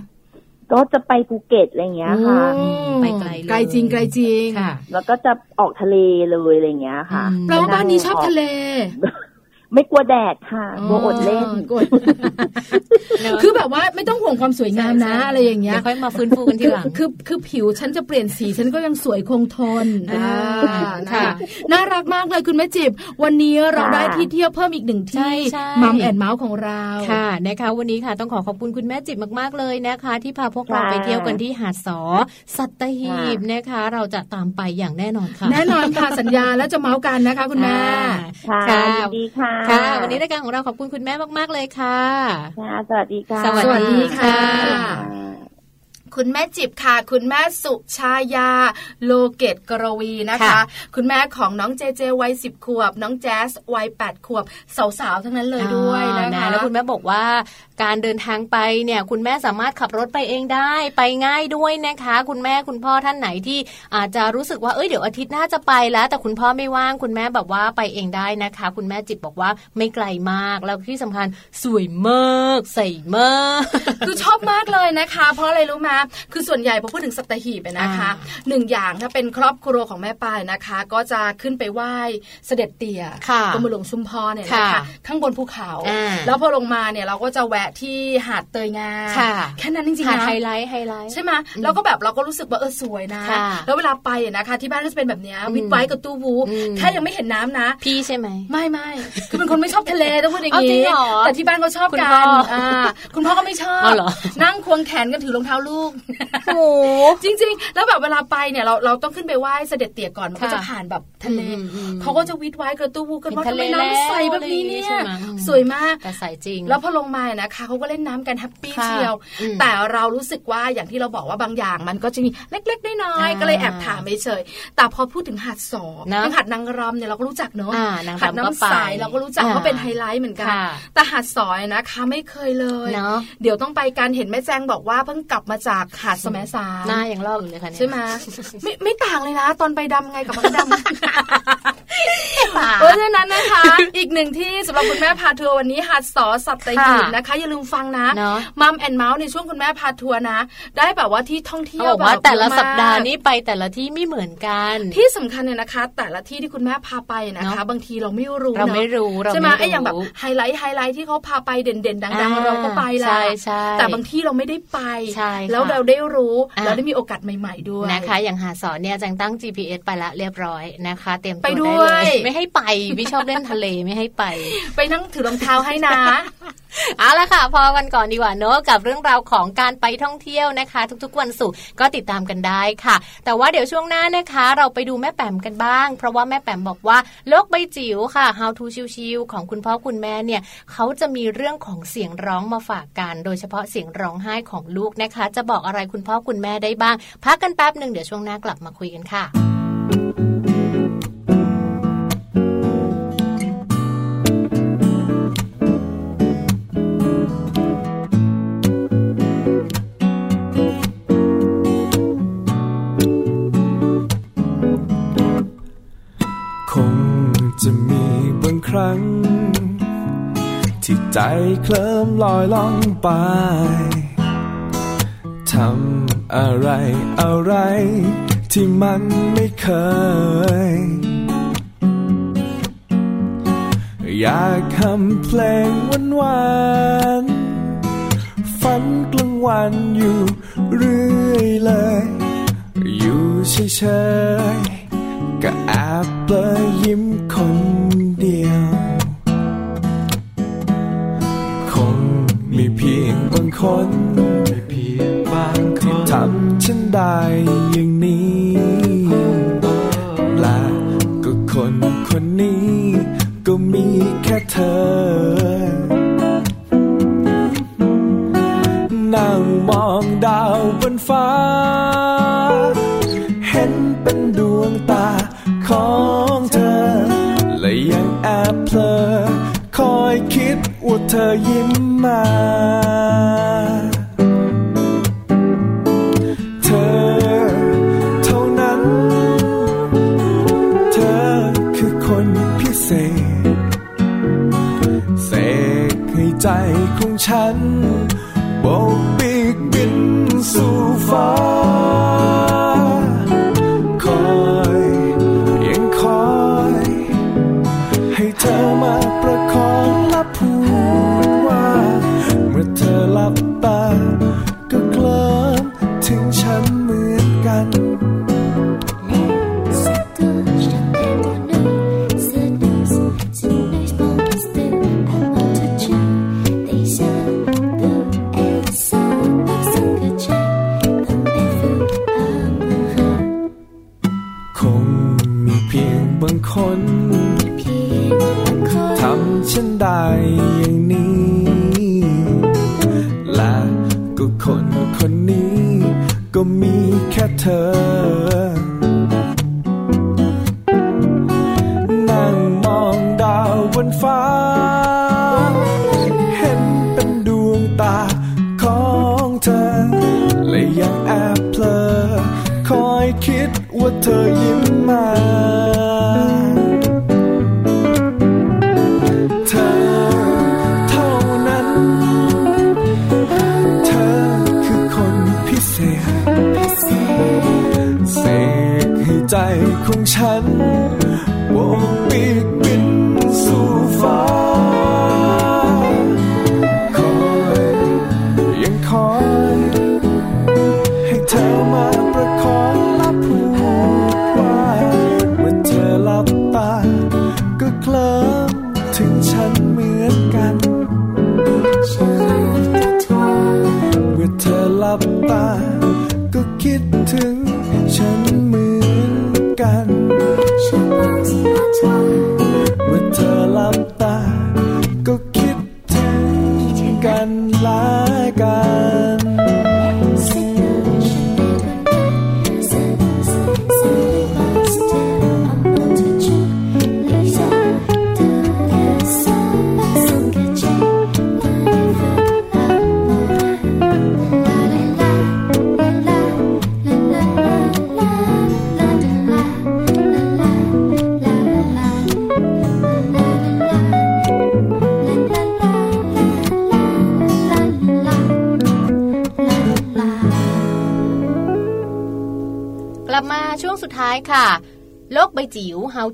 ก็จะไปภูเก็ตอะไรเงี้ยค่ะไปไกลเลยไกลจริงไกลจริงค่ะแล้วก็จะออกทะเลเลยอะไรเงี้ยค่ะแปลว่าบ้านนี้ชอบทะเล ไม่กลัวแดดค่ะกลัวอดเล่นกลัวคือแบบว่าไม่ต้องห่วงความสวยงามนะใช่ๆอะไรอย่างเงี้ยเดี๋ยวค่อยมาฟื้นฟูกันทีคือหลังคือคือผิวฉันจะเปลี่ยนสีฉันก็ยังสวยคงทนอ่าอ่าค่ะนะคะน่ารักมากเลยคุณแม่จิบ วันนี้เราค่ะได้ที่เที่ยวเพิ่มอีกหนึ่งใช่ที่ใช่มัมแอนเมาส์ของเราค่ะนะคะวันนี้ค่ะต้องขอขอบคุณคุณแม่จิบมากๆเลยนะคะ ที่พาพวกเราค่ะไปเที่ยวกันที่หาดสอสัตหีบนะคะ เราจะตามไปอย่างแน่นอนค่ะ แน่นอนค่ะสัญญาแล้วจะเมาส์กันนะคะ คุณแม่ค่ะค่ะยินดีค่ะค่ะ วันนี้รายการของเราขอบคุณคุณแม่มาก ๆ เลยค่ะค่ะสวัสดีค่ะ สวัสวัสดีค่ะ คุณแม่จิบค่ะ คุณแม่สุชายา โลเกตกรวีนะคะค่ะคุณแม่ของน้องเจเจวัยสิบขวบ น้องแจ๊สวัยแปดขวบสาวๆทั้งนั้นเลยด้วยนะอ่าคะแล้วคุณแม่บอกว่าการเดินทางไปเนี่ยคุณแม่สามารถขับรถไปเองได้ไปง่ายด้วยนะคะ คุณแม่คุณพ่อท่านไหนที่อาจจะรู้สึกว่าเอ้ยเดี๋ยวอาทิตย์หน้าจะไปแล้ว แต่คุณพ่อไม่ว่างคุณแม่แบบว่าไปเองได้นะคะ คุณแม่จิตบอกว่าไม่ไกลมากแล้วที่สำคัญสวยมากใส่มากคือชอบมากเลยนะคะ เพราะอะไรรู้ไหมคือส่วนใหญ่พอพูดถึงสัตหีบอะนะคะอ่าหนึ่งอย่างถ้าเป็นครอบครัวของแม่ปายนะคะ ก็จะขึ้นไปไหว้เสด็จเตี่ยค่ะกรมหลวงชุมพรเนี่ยนะคะค่ะข้างบนภูเขาอ่าแล้วพอลงมาเนี่ยเราก็จะแวะที่หาดเตยงามค่ะแค่นั้นจริงหาๆนะไฮไลท์ไฮไลท์ใช่ไหมแล้วก็แบบเราก็รู้สึกว่าเออสวยนะค่ะแล้วเวลาไปอะนะคะ ที่บ้านก็จะเป็นแบบเนี้ยอืมวิดไว้กับตู้วูอืมแค่ยังไม่เห็นน้ำนะ พี่ใช่ไหมไม่ไม่คือเป็นคนไม่ชอบทะเลต้องพูดอย่างเอาจรินี้งเหรอแต่ที่บ้านเขาชอบคุณกัพ่นออ่อ่าคุณพ่อก็ไม่ชอบอ๋อเหรอนั่งควงแขนกันถือรองเท้าลูกโอ้โหจริง ๆ แล้วแบบเวลาไปเนี่ยเราเราต้องขึ้นไปไหว้เสด็จเตี่ยก่อนมันก็ค่ะจะผ่านแบบทะเลอืมอืมเขาก็จะวิดไว้กระตู้วูกันว่าเห็นทำทะเลไมน้ำใสแล้วแบบนี้เนี่ใช่ยไหมอืมสวยมากแต่ใส่จริง แล้วพอลงมาเนี่ยนะคะเขาก็เล่นน้ำกันแฮปปี้ค่ะเชียวอืมแต่เรารู้สึกว่าอย่างที่เราบอกว่าบางอย่างมันก็จะมีเล็กๆน้อยอ่าๆก็เลยแอบถามไปเฉยแต่พอพูดถึงหาดสองนะอย่างหาดนางรำเนี่ยเราก็รู้จักเนอะอ่านางรำหาดน้ำใสก็ไปเราก็รู้จักอ่าว่าเป็นไฮไลท์เหมือนกันค่ะแต่หาดสอยนะคะไม่เคยเลยเนาะเดี๋ยวต้องไปการเห็นแม่แจงบอกว่าเพิ่งกลับมาจากหาดสมสารหน้ายังลอกอยู่เลยค่ะเนี่ยใช่ไหมไม่ไม่ต่างเลยนะ ตอนไปดำไงกับมันดำป่าเพราะฉะนั้นนะคะ อีกหนึ่งที่สำหรับคุณแม่พาทัวร์วันนี้หาดสอสัตหีบค่ะนะคะ อย่าลืมฟังนะเนาะมัมแอนเมาส์ในช่วงคุณแม่พาทัวร์นะ ได้แบบว่าที่ท่องเที่เขายวบอกว่าบบแต่ละเยอมกสัปดาห์นี้ไปแต่ละที่ไม่เหมือนกัน ที่สำคัญเนี่ยนะคะ แต่ละที่ที่คุณแม่พาไปนะคะเนาะบางทีเราไม่รู้เราเนอะไม่รู้เราใช่ไหมไม่ไอ้อย่างแบบรู้ไฮไลท์ไฮไลท์ที่เขาพาไปเด่นๆดังอ่าๆเราก็ไปละใช่ใช่แต่บางที่เราไม่ได้ไปใช่ค่ะแล้วเราได้รู้อะเราได้มีโอกาสใหม่ ๆด้วยนะคะ อย่างหาดสอนเนี่ยจังตั้ง GPS ไปละเรียบร้อยนะคะ เตรียมตัวไปด้ได้วยเลยไม่ให้ไปพี่ชอบเล่นทะเลไม่ให้ไป ไปนั่งถือรองเท้าให้นะเอาละค่ะ พอกันก่อนดีกว่าเนอะกับเรื่องราวของการไปท่องเที่ยวนะคะ ทุกๆวันศุกร์ก็ติดตามกันได้ค่ะ แต่ว่าเดี๋ยวช่วงหน้านะคะ เราไปดูแม่แปมกันบ้าง เพราะว่าแม่แปมบอกว่าโลกใบจิ๋วค่ะ How to ชิวๆของคุณพ่อคุณแม่เนี่ยเขาจะมีเรื่องของเสียงร้องมาฝากกัน โดยเฉพาะเสียงร้องไห้ของลูกนะคะ จะบอกอะไรคุณพ่อคุณแม่ได้บ้าง พักกันแป๊บหนึ่งเดี๋ยวช่วงหน้ากลับมาคุยกันค่ะ รั้ง ที่ใจเคลิ้มลอยล่องไปทำอะไรอะไร ที่มันไม่เคย อยากทำเพลงหวานฝันกลางวันอยู่เรื่อยเลย อยู่เฉยๆก็แอบเปลยยิ้มคน งบางคนเพียงบางคนที่ทำฉันได้อย่าง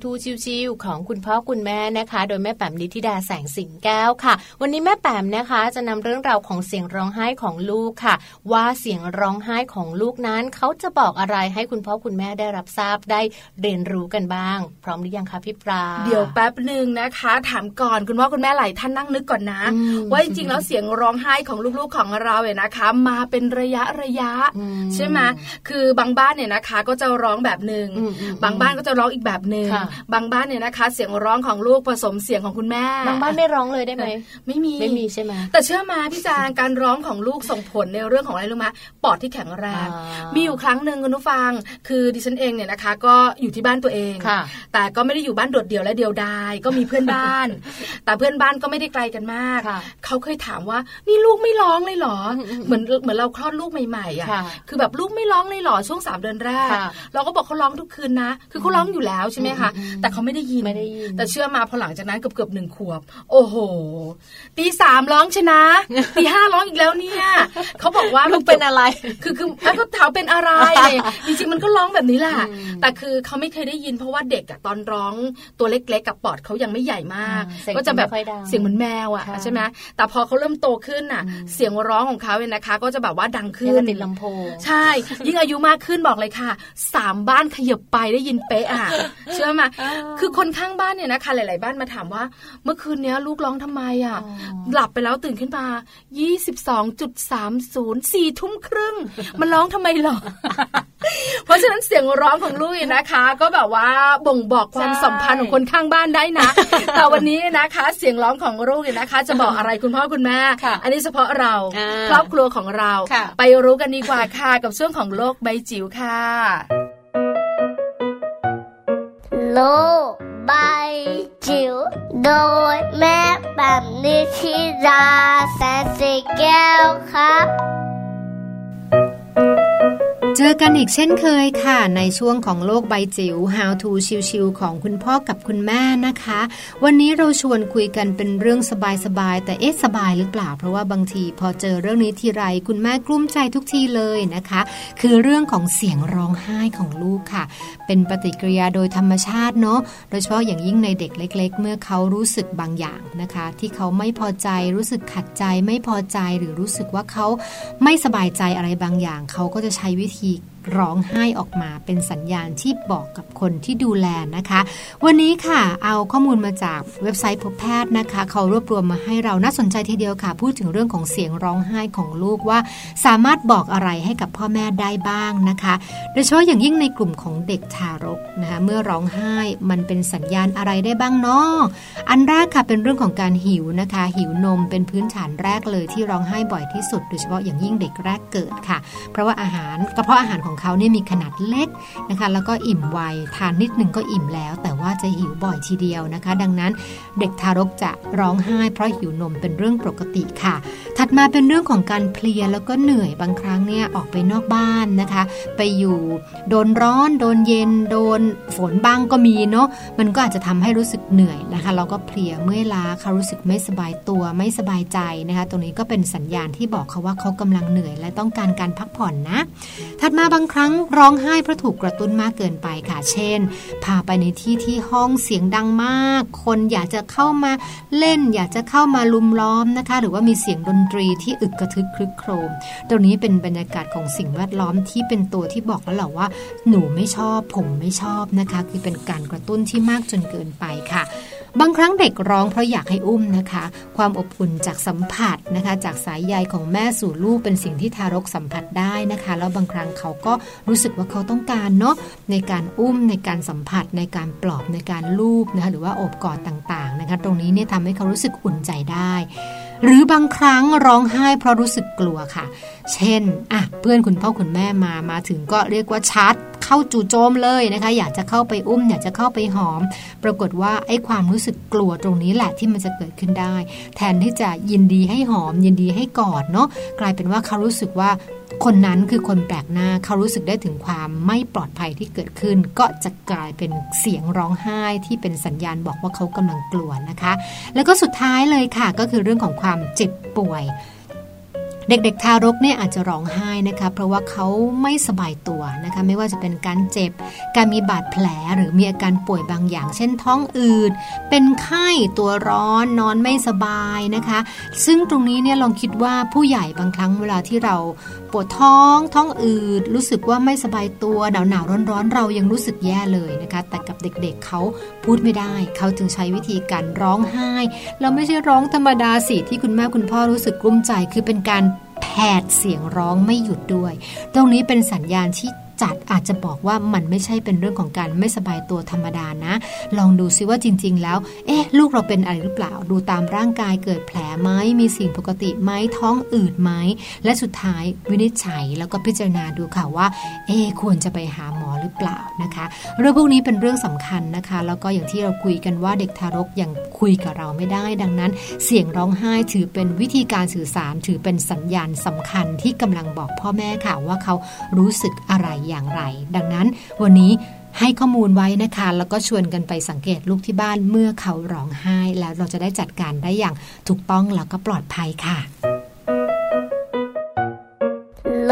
ทูชิวๆของคุณพ่อคุณแม่นะคะ โดยแม่แปมนิธิดาแสงสิงแก้วค่ะวันนี้แม่แปมนะคะจะนำเรื่องราวของเสียงร้องไห้ของลูกค่ะ ว่าเสียงร้องไห้ของลูกนั้น เขาจะบอกอะไรให้คุณพ่อคุณแม่ได้รับทราบได้เรียนรู้กันบ้าง พร้อมหรือยังคะพี่ปลาเดี๋ยวแป๊บหนึ่งนะคะ ถามก่อนคุณพ่อคุณแม่หลายท่านนั่งนึกก่อนนะอืมว่าจริงๆแล้วเสียงร้องไห้ของลูกๆของเราเนี่ยนะคะ มาเป็นระยะระยะอืมใช่ไหมคือบางบ้านเนี่ยนะคะ ก็จะร้องแบบหนึ่งอืมอืมบางบ้านก็จะร้องอีกแบบหนึ่งค่ะบางบ้านเนี่ยนะคะ เสียงร้องของลูกผสมเสียงของคุณแม่บางบ้านไม่ร้องเลยได้ไหมไม่มีไม่มีใช่ไหมแต่เชื่อมาพี่จางการร้องของลูกส่งผลในเรื่องของอะไรรู้ไหมปอดที่แข็งแรงอ่ามีอยู่ครั้งหนึ่งคุณผู้ฟัง คือดิฉันเองเนี่ยนะคะ ก็อยู่ที่บ้านตัวเองค่ะแต่ก็ไม่ได้อยู่บ้านโดดเดี่ยวและเดียวดายก็มีเพื่อนบ้าน แต่เพื่อนบ้านก็ไม่ได้ไกลกันมากค่ะเขาเคยถามว่านี่ลูกไม่ร้องเลยเหรออืมอืมเหมือนเหมือนเราคลอดลูกใหม่ๆอะค่ะคือแบบลูกไม่ร้องเลยเหรอช่วงสามเดือนแรกค่ะเราก็บอกเขาร้องทุกคืนนะ คือเขาร้องอยู่แล้วใช่ไหมคะอืมอืมแต่เขาไม่ได้ยินไม่ได้ยินแต่เชื่อมาพอหลังจากนั้นเกือบเกือบๆหนึ่งขวบ โอ้โหตีสามร้องชนะตีห้าร้องอีกแล้วเนี่ยเขาบอกว่าลูกเป็นอะไร คือคือแล้วก็ถามเป็นอะไรอะไรอย่างเงี้ยจริงๆมันก็ร้องแบบนี้แหละอืมแต่คือเขาไม่เคยได้ยินเพราะว่าเด็กอะตอนร้องตัวเล็กๆกับปอดเขายังไม่ใหญ่มากอ่าเสียงก็จะแบบไม่ค่อยดังเสียงเหมือนแมวอะค่ะใช่ไหมแต่พอเขาเริ่มโตขึ้นน่ะ เสียงร้องของเขาเนี่ยนะคะ ก็จะแบบว่าดังนี่ขึ้ก็นติดลำโพงใช่ ยิ่งอายุมากขึ้นบอกเลยค่ะสามบ้านขยับไปได้ยินเป๊ะอะเชื่อไหมคือคนข้างบ้านเนี่ยนะคะ หลาย ๆ บ้านมาถามว่า เมื่อคืนเนี้ยลูกร้องทำไมอะอ๋อหลับไปแล้วตื่นขึ้นมา 22.30สี่ทุ่มครึ่ง มันร้องทำไมหรอ เพราะฉะนั้นเสียงร้องของลูกเนี่ยนะคะ ก็แบบว่าบ่งบอกความใช่สัมพันธ์ของคนข้างบ้านได้นะ แต่วันนี้นะคะ เสียงร้องของลูกเนี่ยนะคะ จะบอกอะไรคุณพ่อคุณแม่ค่ะอันนี้เฉพาะเราอ่าครอบครัวของเราค่ะไปรู้กันดีกว่าค่ะกับช่วงของโลกใบจิ๋วค่ะ โลก ใบจิ๋วโดยแม่แบบ จจอกันอีกเช่นเคยค่ะ ในช่วงของโลกใบจิ๋ว How to ชิวๆของคุณพ่อกับคุณแม่นะคะ วันนี้เราชวนคุยกันเป็นเรื่องสบายๆแต่เอ๊ะสบายหรือเปล่า เพราะว่าบางทีพอเจอเรื่องนี้ทีไร คุณแม่กลุ้มใจทุกทีเลยนะคะ คือเรื่องของเสียงร้องไห้ของลูกค่ะ เป็นปฏิกิริยาโดยธรรมชาติเนาะโดยเฉพาะอย่างยิ่งในเด็กเล็ก ๆ เมื่อเขารู้สึกบางอย่างนะคะ ที่เขาไม่พอใจรู้สึกขัดใจไม่พอใจหรือรู้สึกว่าเขาไม่สบายใจอะไรบางอย่าง เขาก็จะใช้วิธี ร้องไห้ออกมาเป็นสัญญาณที่บอกกับคนที่ดูแลนะคะ วันนี้ค่ะเอาข้อมูลมาจากเว็บไซต์พบแพทย์นะคะ เขารวบรวมมาให้เราน่าสนใจทีเดียวค่ะ พูดถึงเรื่องของเสียงร้องไห้ของลูกว่า สามารถบอกอะไรให้กับพ่อแม่ได้บ้างนะคะ โดยเฉพาะอย่างยิ่งในกลุ่มของเด็กทารกนะคะเมื่อร้องไห้มันเป็นสัญญาณอะไรได้บ้างเนาะอันแรกค่ะเป็นเรื่องของการหิวนะคะ หิวนมเป็นพื้นฐานแรกเลยที่ร้องไห้บ่อยที่สุด โดยเฉพาะอย่างยิ่งเด็กแรกเกิดค่ะ เพราะว่าอาหารกระเพาะอาหารของของเขาเนี่ยมีขนาดเล็กนะคะ แล้วก็อิ่มไวทานนิดนึงก็อิ่มแล้ว แต่ว่าจะหิวบ่อยทีเดียวนะคะ ดังนั้นเด็กทารกจะร้องไห้เพราะหิวนมเป็นเรื่องปกติค่ะ ถัดมาเป็นเรื่องของการเพลียแล้วก็เหนื่อยบางครั้งเนี่ยออกไปนอกบ้านนะคะ ไปอยู่โดนร้อน โดนเย็น โดนฝนบ้างก็มีเนาะมันก็อาจจะทำให้รู้สึกเหนื่อยนะคะเราก็เพลียเมื่อยล้าเขารู้สึกไม่สบายตัวไม่สบายใจนะคะ ตรงนี้ก็เป็นสัญญาณที่บอกเขาว่าเขากำลังเหนื่อย และต้องการการพักผ่อนนะ ถัดมาบางางครั้งร้องไห้เพราะถูกกระตุ้นมากเกินไปค่ะ เช่น พาไปในที่ที่ห้องเสียงดังมาก คนอยากจะเข้ามาเล่น อยากจะเข้ามาลุมล้อมนะคะ หรือว่ามีเสียงดนตรีที่อึกกระทึกครึกโครม ตรงนี้เป็นบรรยากาศของสิ่งแวดล้อมที่เป็นตัวที่บอกแล้วแหละว่า หนูไม่ชอบ ผมไม่ชอบนะคะ คือเป็นการกระตุ้นที่มากจนเกินไปค่ะ บางครั้งเด็กร้องเพราะอยากให้อุ้มนะคะ ความอบอุ่นจากสัมผัสนะคะ จากสายใยของแม่สู่ลูกเป็นสิ่งที่ทารกสัมผัสได้นะคะ แล้วบางครั้งเขาก็รู้สึกว่าเขาต้องการเนาะในการอุ้มในการสัมผัสในการปลอบในการลูบนะคะหรือว่าอบกอดต่างๆนะคะ ตรงนี้เนี่ยทำให้เขารู้สึกอุ่นใจได้ หรือบางครั้งร้องไห้เพราะรู้สึกกลัวค่ะ เช่นอะเพื่อนคุณพ่อคุณแม่มามาถึงก็เรียกว่าชาร์จเข้าจู่โจมเลยนะคะ อยากจะเข้าไปอุ้ม อยากจะเข้าไปหอม ปรากฏว่าไอ้ความรู้สึกกลัวตรงนี้แหละที่มันจะเกิดขึ้นได้ แทนที่จะยินดีให้หอม ยินดีให้กอดเนาะกลายเป็นว่าเขารู้สึกว่า คนนั้นคือคนแปลกหน้าเขารู้สึกได้ถึงความไม่ปลอดภัยที่เกิดขึ้น ก็จะกลายเป็นเสียงร้องไห้ที่เป็นสัญญาณบอกว่าเขากำลังกลัวนะคะ แล้วก็สุดท้ายเลยค่ะ ก็คือเรื่องของความเจ็บป่วย เด็กๆทารกเนี่ยอาจจะร้องไห้นะคะ เพราะว่าเขาไม่สบายตัวนะคะ ไม่ว่าจะเป็นการเจ็บ การมีบาดแผลหรือมีอาการป่วยบางอย่าง เช่นท้องอืดเป็นไข้ตัวร้อนนอนไม่สบายนะคะ ซึ่งตรงนี้เนี่ยลองคิดว่าผู้ใหญ่บางครั้งเวลาที่เรา ปวดท้อง ท้องอืด รู้สึกว่าไม่สบายตัวหนาวหนาวร้อนร้อนเรายังรู้สึกแย่เลยนะคะ แต่กับเด็กๆเเขาพูดไม่ได้ เขาจึงใช้วิธีการร้องไห้ เราไม่ใช่ร้องธรรมดาสิที่คุณแม่คุณพ่อรู้สึกกลุ้มใจ คือเป็นการแผดเสียงร้องไม่หยุดด้วย ตรงนี้เป็นสัญญาณที่ จัดอาจจะบอกว่ามันไม่ใช่เป็นเรื่องของการไม่สบายตัวธรรมดานะ ลองดูซิว่าจริง ๆ แล้ว เอ๊ะ ลูกเราเป็นอะไรหรือเปล่า ดูตามร่างกายเกิดแผลไหมมีสิ่งปกติไหมท้องอืดไหมและสุดท้ายวินิจฉัยแล้วก็พิจารณาดูค่ะว่า เอ๊ควรจะไปหาหมอ หรือเปล่านะคะ เรื่องพวกนี้เป็นเรื่องสำคัญนะคะ แล้วก็อย่างที่เราคุยกันว่าเด็กทารกยังคุยกับเราไม่ได้ ดังนั้น เสียงร้องไห้ถือเป็นวิธีการสื่อสาร ถือเป็นสัญญาณสำคัญที่กำลังบอกพ่อแม่ค่ะว่าเขารู้สึกอะไรอย่างไร ดังนั้นวันนี้ให้ข้อมูลไว้นะคะ แล้วก็ชวนกันไปสังเกตลูกที่บ้านเมื่อเขาร้องไห้ แล้วเราจะได้จัดการได้อย่างถูกต้องแล้วก็ปลอดภัยค่ะ โล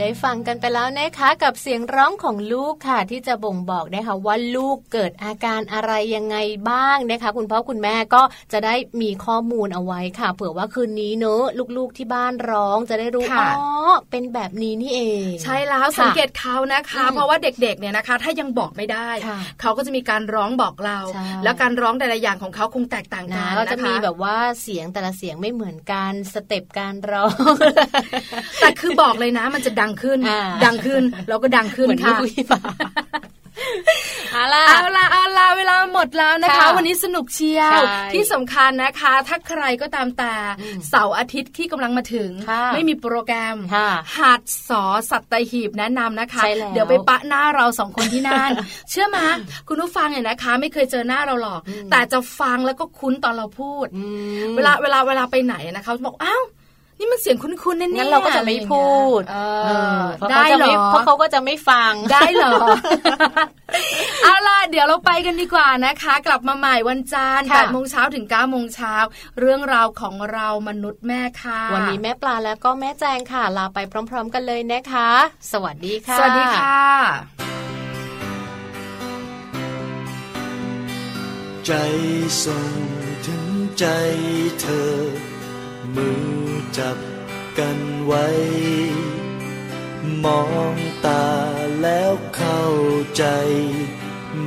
ได้ฟังกันไปแล้วนะคะกับเสียงร้องของลูกค่ะ ที่จะบ่งบอกได้ค่ะว่าลูกเกิดอาการอะไรยังไงบ้างนะคะ คุณพ่อคุณแม่ก็จะได้มีข้อมูลเอาไว้ค่ะ เผื่อว่าคืนนี้เนอะลูกๆที่บ้านร้องจะได้รู้อ๋อเป็นแบบนี้นี่เอง ใช่แล้วสังเกตเขานะคะ เพราะว่าเด็กๆเนี่ยนะคะ ถ้ายังบอกไม่ได้ เขาก็จะมีการร้องบอกเรา แล้วการร้องแต่ละอย่างของเขาคงแตกต่างกันก็จะมีแบบว่าเสียงแต่ละเสียงไม่เหมือนกันสเต็ปการร้องแต่คือบอกเลยนะมันจะดังขึ้น ดังขึ้นเราก็ดังขึ้นค่ะเอาล่ะเอาล่ะเอาล่ะเวลาหมดแล้วนะคะ วันนี้สนุกเชียวที่สำคัญนะคะ ถ้าใครก็ตามแต่เสาร์อาทิตย์ที่กำลังมาถึง ไม่มีโปรแกรมหัดสอสัตหีบแนะนำนะคะ เดี๋ยวไปปะหน้าเราสองคนที่นั่นเชื่อมาคุณผู้ฟังเนี่ยนะคะ ไม่เคยเจอหน้าเราหรอก แต่จะฟังแล้วก็คุ้นตอนเราพูด เวลาเวลาเวลาไปไหนนะคะบอกอ้าว นี่มันเสียงคุ้นๆแน่ๆงั้นเราก็จะไม่พูดได้หรอเพราะเขาก็จะไม่ฟังได้หรอเอาล่ะเดี๋ยวเราไปกันดีกว่านะคะ กลับมาใหม่วันจันทร์แปดโมงเช้าถึงเก้าโมงเช้าเรื่องราวของเรามนุษย์แม่ค่ะ วันนี้แม่ปลาแล้วก็แม่แจงค่ะ ลาไปพร้อม ๆ กันเลยนะคะ สวัสดีค่ะ สวัสดีค่ะ ใจส่งถึงใจเธอ มือจับกันไว้ มองตาแล้วเข้าใจ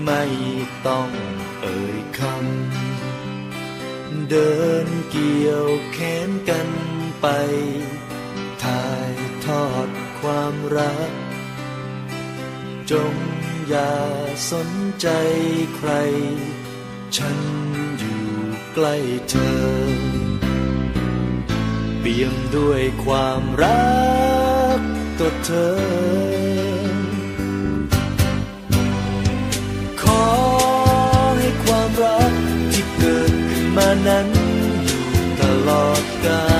ไม่ต้องเอ่ยคำ เดินเกี่ยวแขนกันไป ถ่ายทอดความรัก จงอย่าสนใจใคร ฉันอยู่ใกล้เธอ ปี่ยมด้วยความรักต่อเธอ ขอให้ความรักที่เกิดขึ้นมานั้นอยู่ตลอดกาล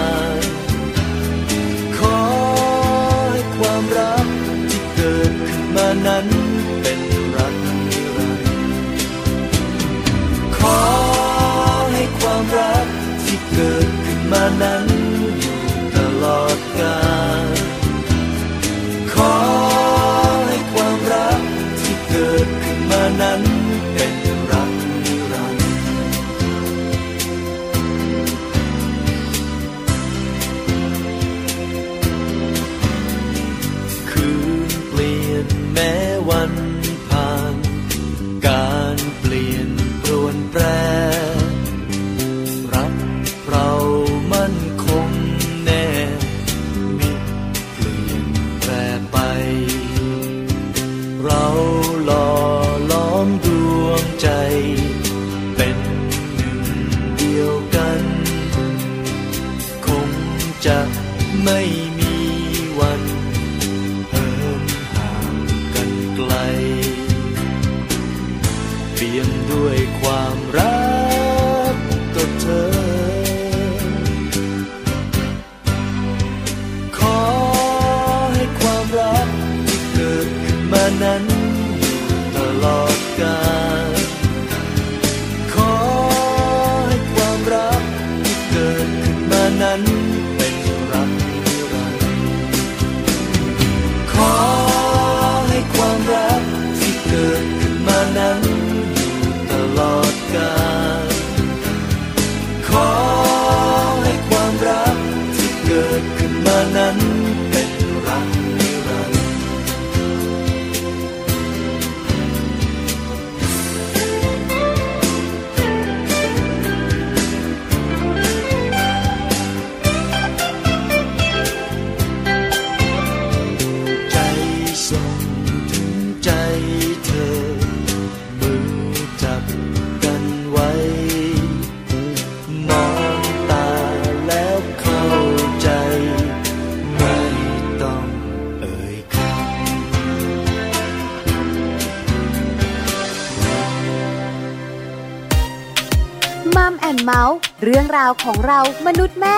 รื่องราวของเรามนุษย์แม่